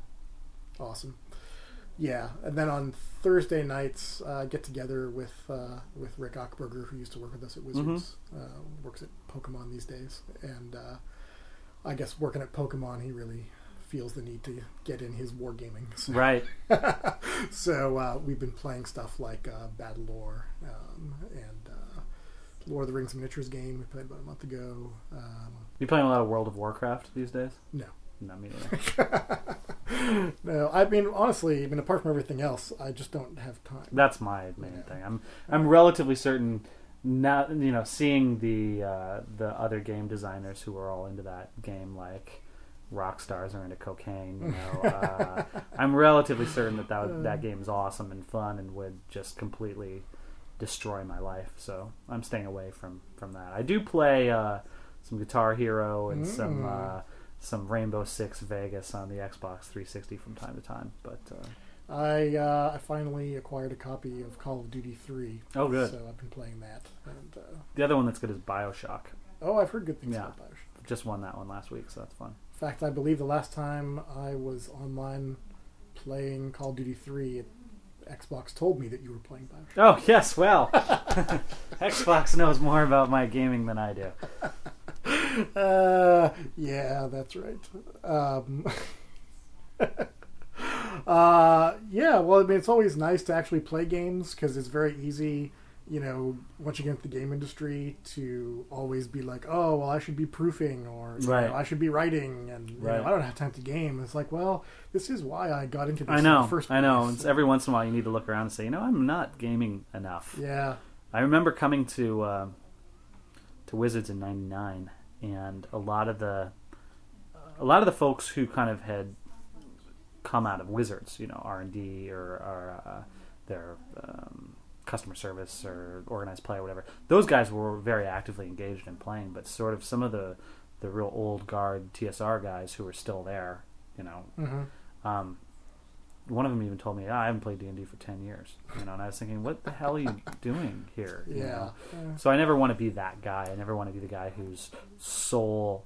A: Awesome. Yeah, and then on Thursday nights, uh, get together with uh, with Rick Ockberger, who used to work with us at Wizards,
B: Mm-hmm.
A: uh, works at Pokemon these days, and uh, I guess working at Pokemon, he really feels the need to get in his wargaming. So,
B: Right.
A: so uh, we've been playing stuff like uh, Battle Lore um, and uh, Lord of the Rings miniatures game we played about a month ago. Um,
B: You playing a lot of World of Warcraft these days?
A: no,
B: Not me neither.
A: no. I mean, honestly, I mean, apart from everything else, I just don't have time.
B: That's my main
A: Yeah.
B: thing. I'm I'm relatively certain. Not you know seeing the uh, the other game designers who are all into that game like rock stars are into cocaine. You know, uh, I'm relatively certain that that, that game is awesome and fun and would just completely destroy my life. So I'm staying away from from that. I do play uh, some Guitar Hero and some
A: Mm.
B: uh, some Rainbow Six Vegas on the Xbox 360 from time to time. But uh,
A: I uh, I finally acquired a copy of Call of Duty 3.
B: Oh, good.
A: So I've been playing that. And, uh,
B: the other one that's good is Bioshock.
A: oh, I've heard good things
B: Yeah.
A: about Bioshock.
B: Just won that one last week, so that's fun.
A: In fact, I believe the last time I was online playing Call of Duty 3, Xbox told me that you were playing Bioshock.
B: Oh yes, well, Xbox knows more about my gaming than I do.
A: Uh, yeah, that's right. Um, uh, yeah, well, I mean, it's always nice to actually play games because it's very easy, you know, once you get into the game industry, to always be like, oh, well, I should be proofing or you
B: Right.
A: know, I should be writing, and you
B: Right.
A: know, I don't have time to game. It's like, well, this is why I got into this.
B: I know,
A: first
B: I know. It's every once in a while you need to look around and say, you know, I'm not gaming enough.
A: yeah,
B: I remember coming to uh, to Wizards in '99, and a lot of the a lot of the folks who kind of had come out of Wizards, you know, R and D or, or uh, their um, customer service or organized play or whatever. Those guys were very actively engaged in playing, but sort of some of the the real old guard TSR guys who were still there, you know.
A: Mm-hmm.
B: Um, one of them even told me, "Ah, "I haven't played D and D for ten years," you know, and I was thinking, "What the hell are you doing here?" you
A: Yeah.
B: know?
A: Yeah.
B: So I never want to be that guy. I never want to be the guy whose sole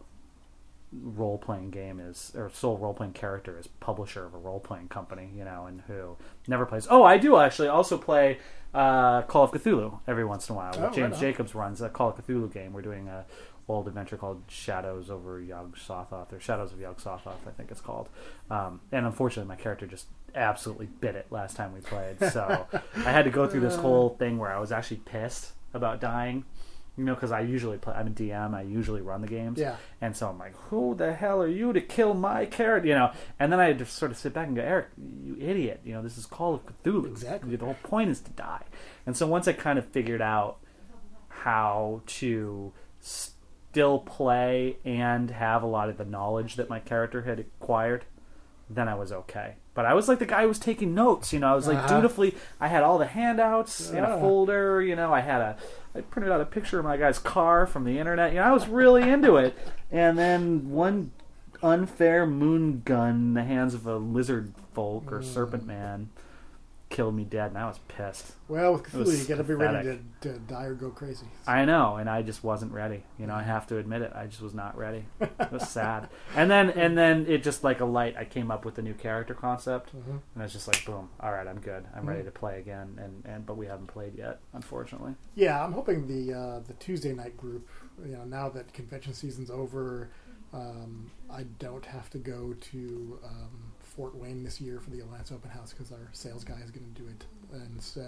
B: role playing game is or sole role playing character is publisher of a role playing company, you know, and who never plays. Oh, I do actually also play uh, Call of Cthulhu every once in a while.
A: Oh,
B: James
A: on.
B: Jacobs runs a Call of Cthulhu game. We're doing a old adventure called Shadows over Yog Sothoth or Shadows of Yog Sothoth, I think it's called. Um, and unfortunately, my character just absolutely bit it last time we played. So I had to go through this whole thing where I was actually pissed about dying. You know, because I usually play. I'm a DM. I usually run the games.
A: Yeah.
B: And so I'm like, who the hell are you to kill my character? You know. And then I had to sort of sit back and go, Erik, you idiot. You know, this is Call of Cthulhu.
A: Exactly.
B: The whole point is to die. And so once I kind of figured out how to still play and have a lot of the knowledge that my character had acquired, then I was okay. But I was like the guy who was taking notes, you know. I was like
A: Uh-huh.
B: dutifully. I had all the handouts in a folder, you know. I had a, I printed out a picture of my guy's car from the internet. You know, I was really into it. And then one unfair moon gun in the hands of a lizard folk or serpent man killed me dead, and I was pissed.
A: Well, with Cthulhu, you got to be ready to, to die or go crazy.
B: I know, and I just wasn't ready. You know, I have to admit it. I just was not ready. It was sad. And then, and then it just like a light. I came up with a new character concept,
A: Mhm.
B: and I was just like, boom. All right, I'm good. I'm ready
A: Mhm.
B: to play again. And and but we haven't played yet, unfortunately.
A: Yeah, I'm hoping the uh, the Tuesday night group. You know, now that convention season's over, um, I don't have to go to um, Fort Wayne this year for the Alliance Open House because our sales guy is going to do it, and so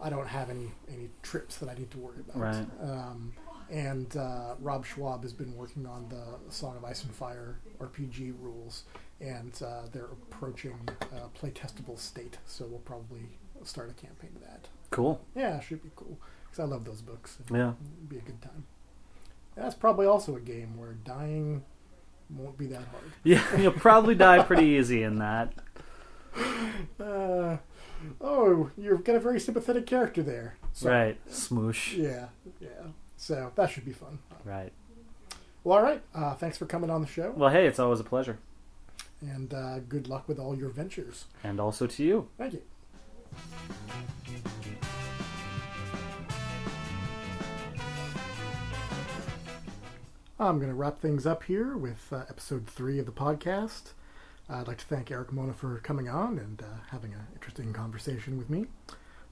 A: I don't have any any trips that I need to worry about.
B: Right.
A: Um, and uh, Rob Schwalb has been working on the Song of Ice and Fire RPG rules, and uh, they're approaching uh, play testable state. So we'll probably start a campaign of that.
B: Cool.
A: Yeah, it should be cool because I love those books. It'd
B: Yeah.
A: be a good time. That's probably also a game where dying won't be that hard.
B: Yeah, you'll probably die pretty easy in that.
A: Uh, oh, you've got a very sympathetic character there. So,
B: Right. Smoosh.
A: Yeah, yeah. So that should be fun.
B: Right.
A: Well, all right. Uh, thanks for coming on the show,
B: Well, hey, it's always a pleasure,
A: and uh, good luck with all your ventures.
B: and also to you.
A: Thank you. I'm going to wrap things up here with uh, episode three of the podcast. I'd like to thank Erik Mona for coming on and uh, having an interesting conversation with me.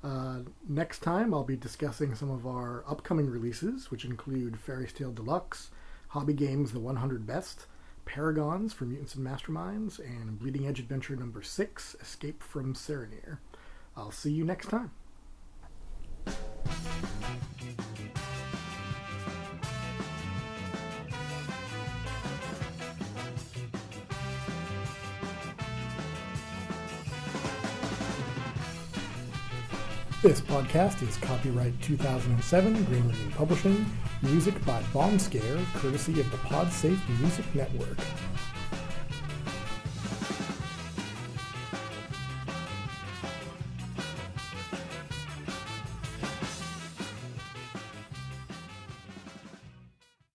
A: Uh, next time, I'll be discussing some of our upcoming releases, which include Faery's Tale Deluxe, Hobby Games The 100 Best, Paragons for Mutants and Masterminds, and Bleeding Edge Adventure number 6, Escape from Serenir. I'll see you next time. This podcast is copyright 2007 Green Ronin Publishing. Music by Bomb Scare, courtesy of the PodSafe Music Network.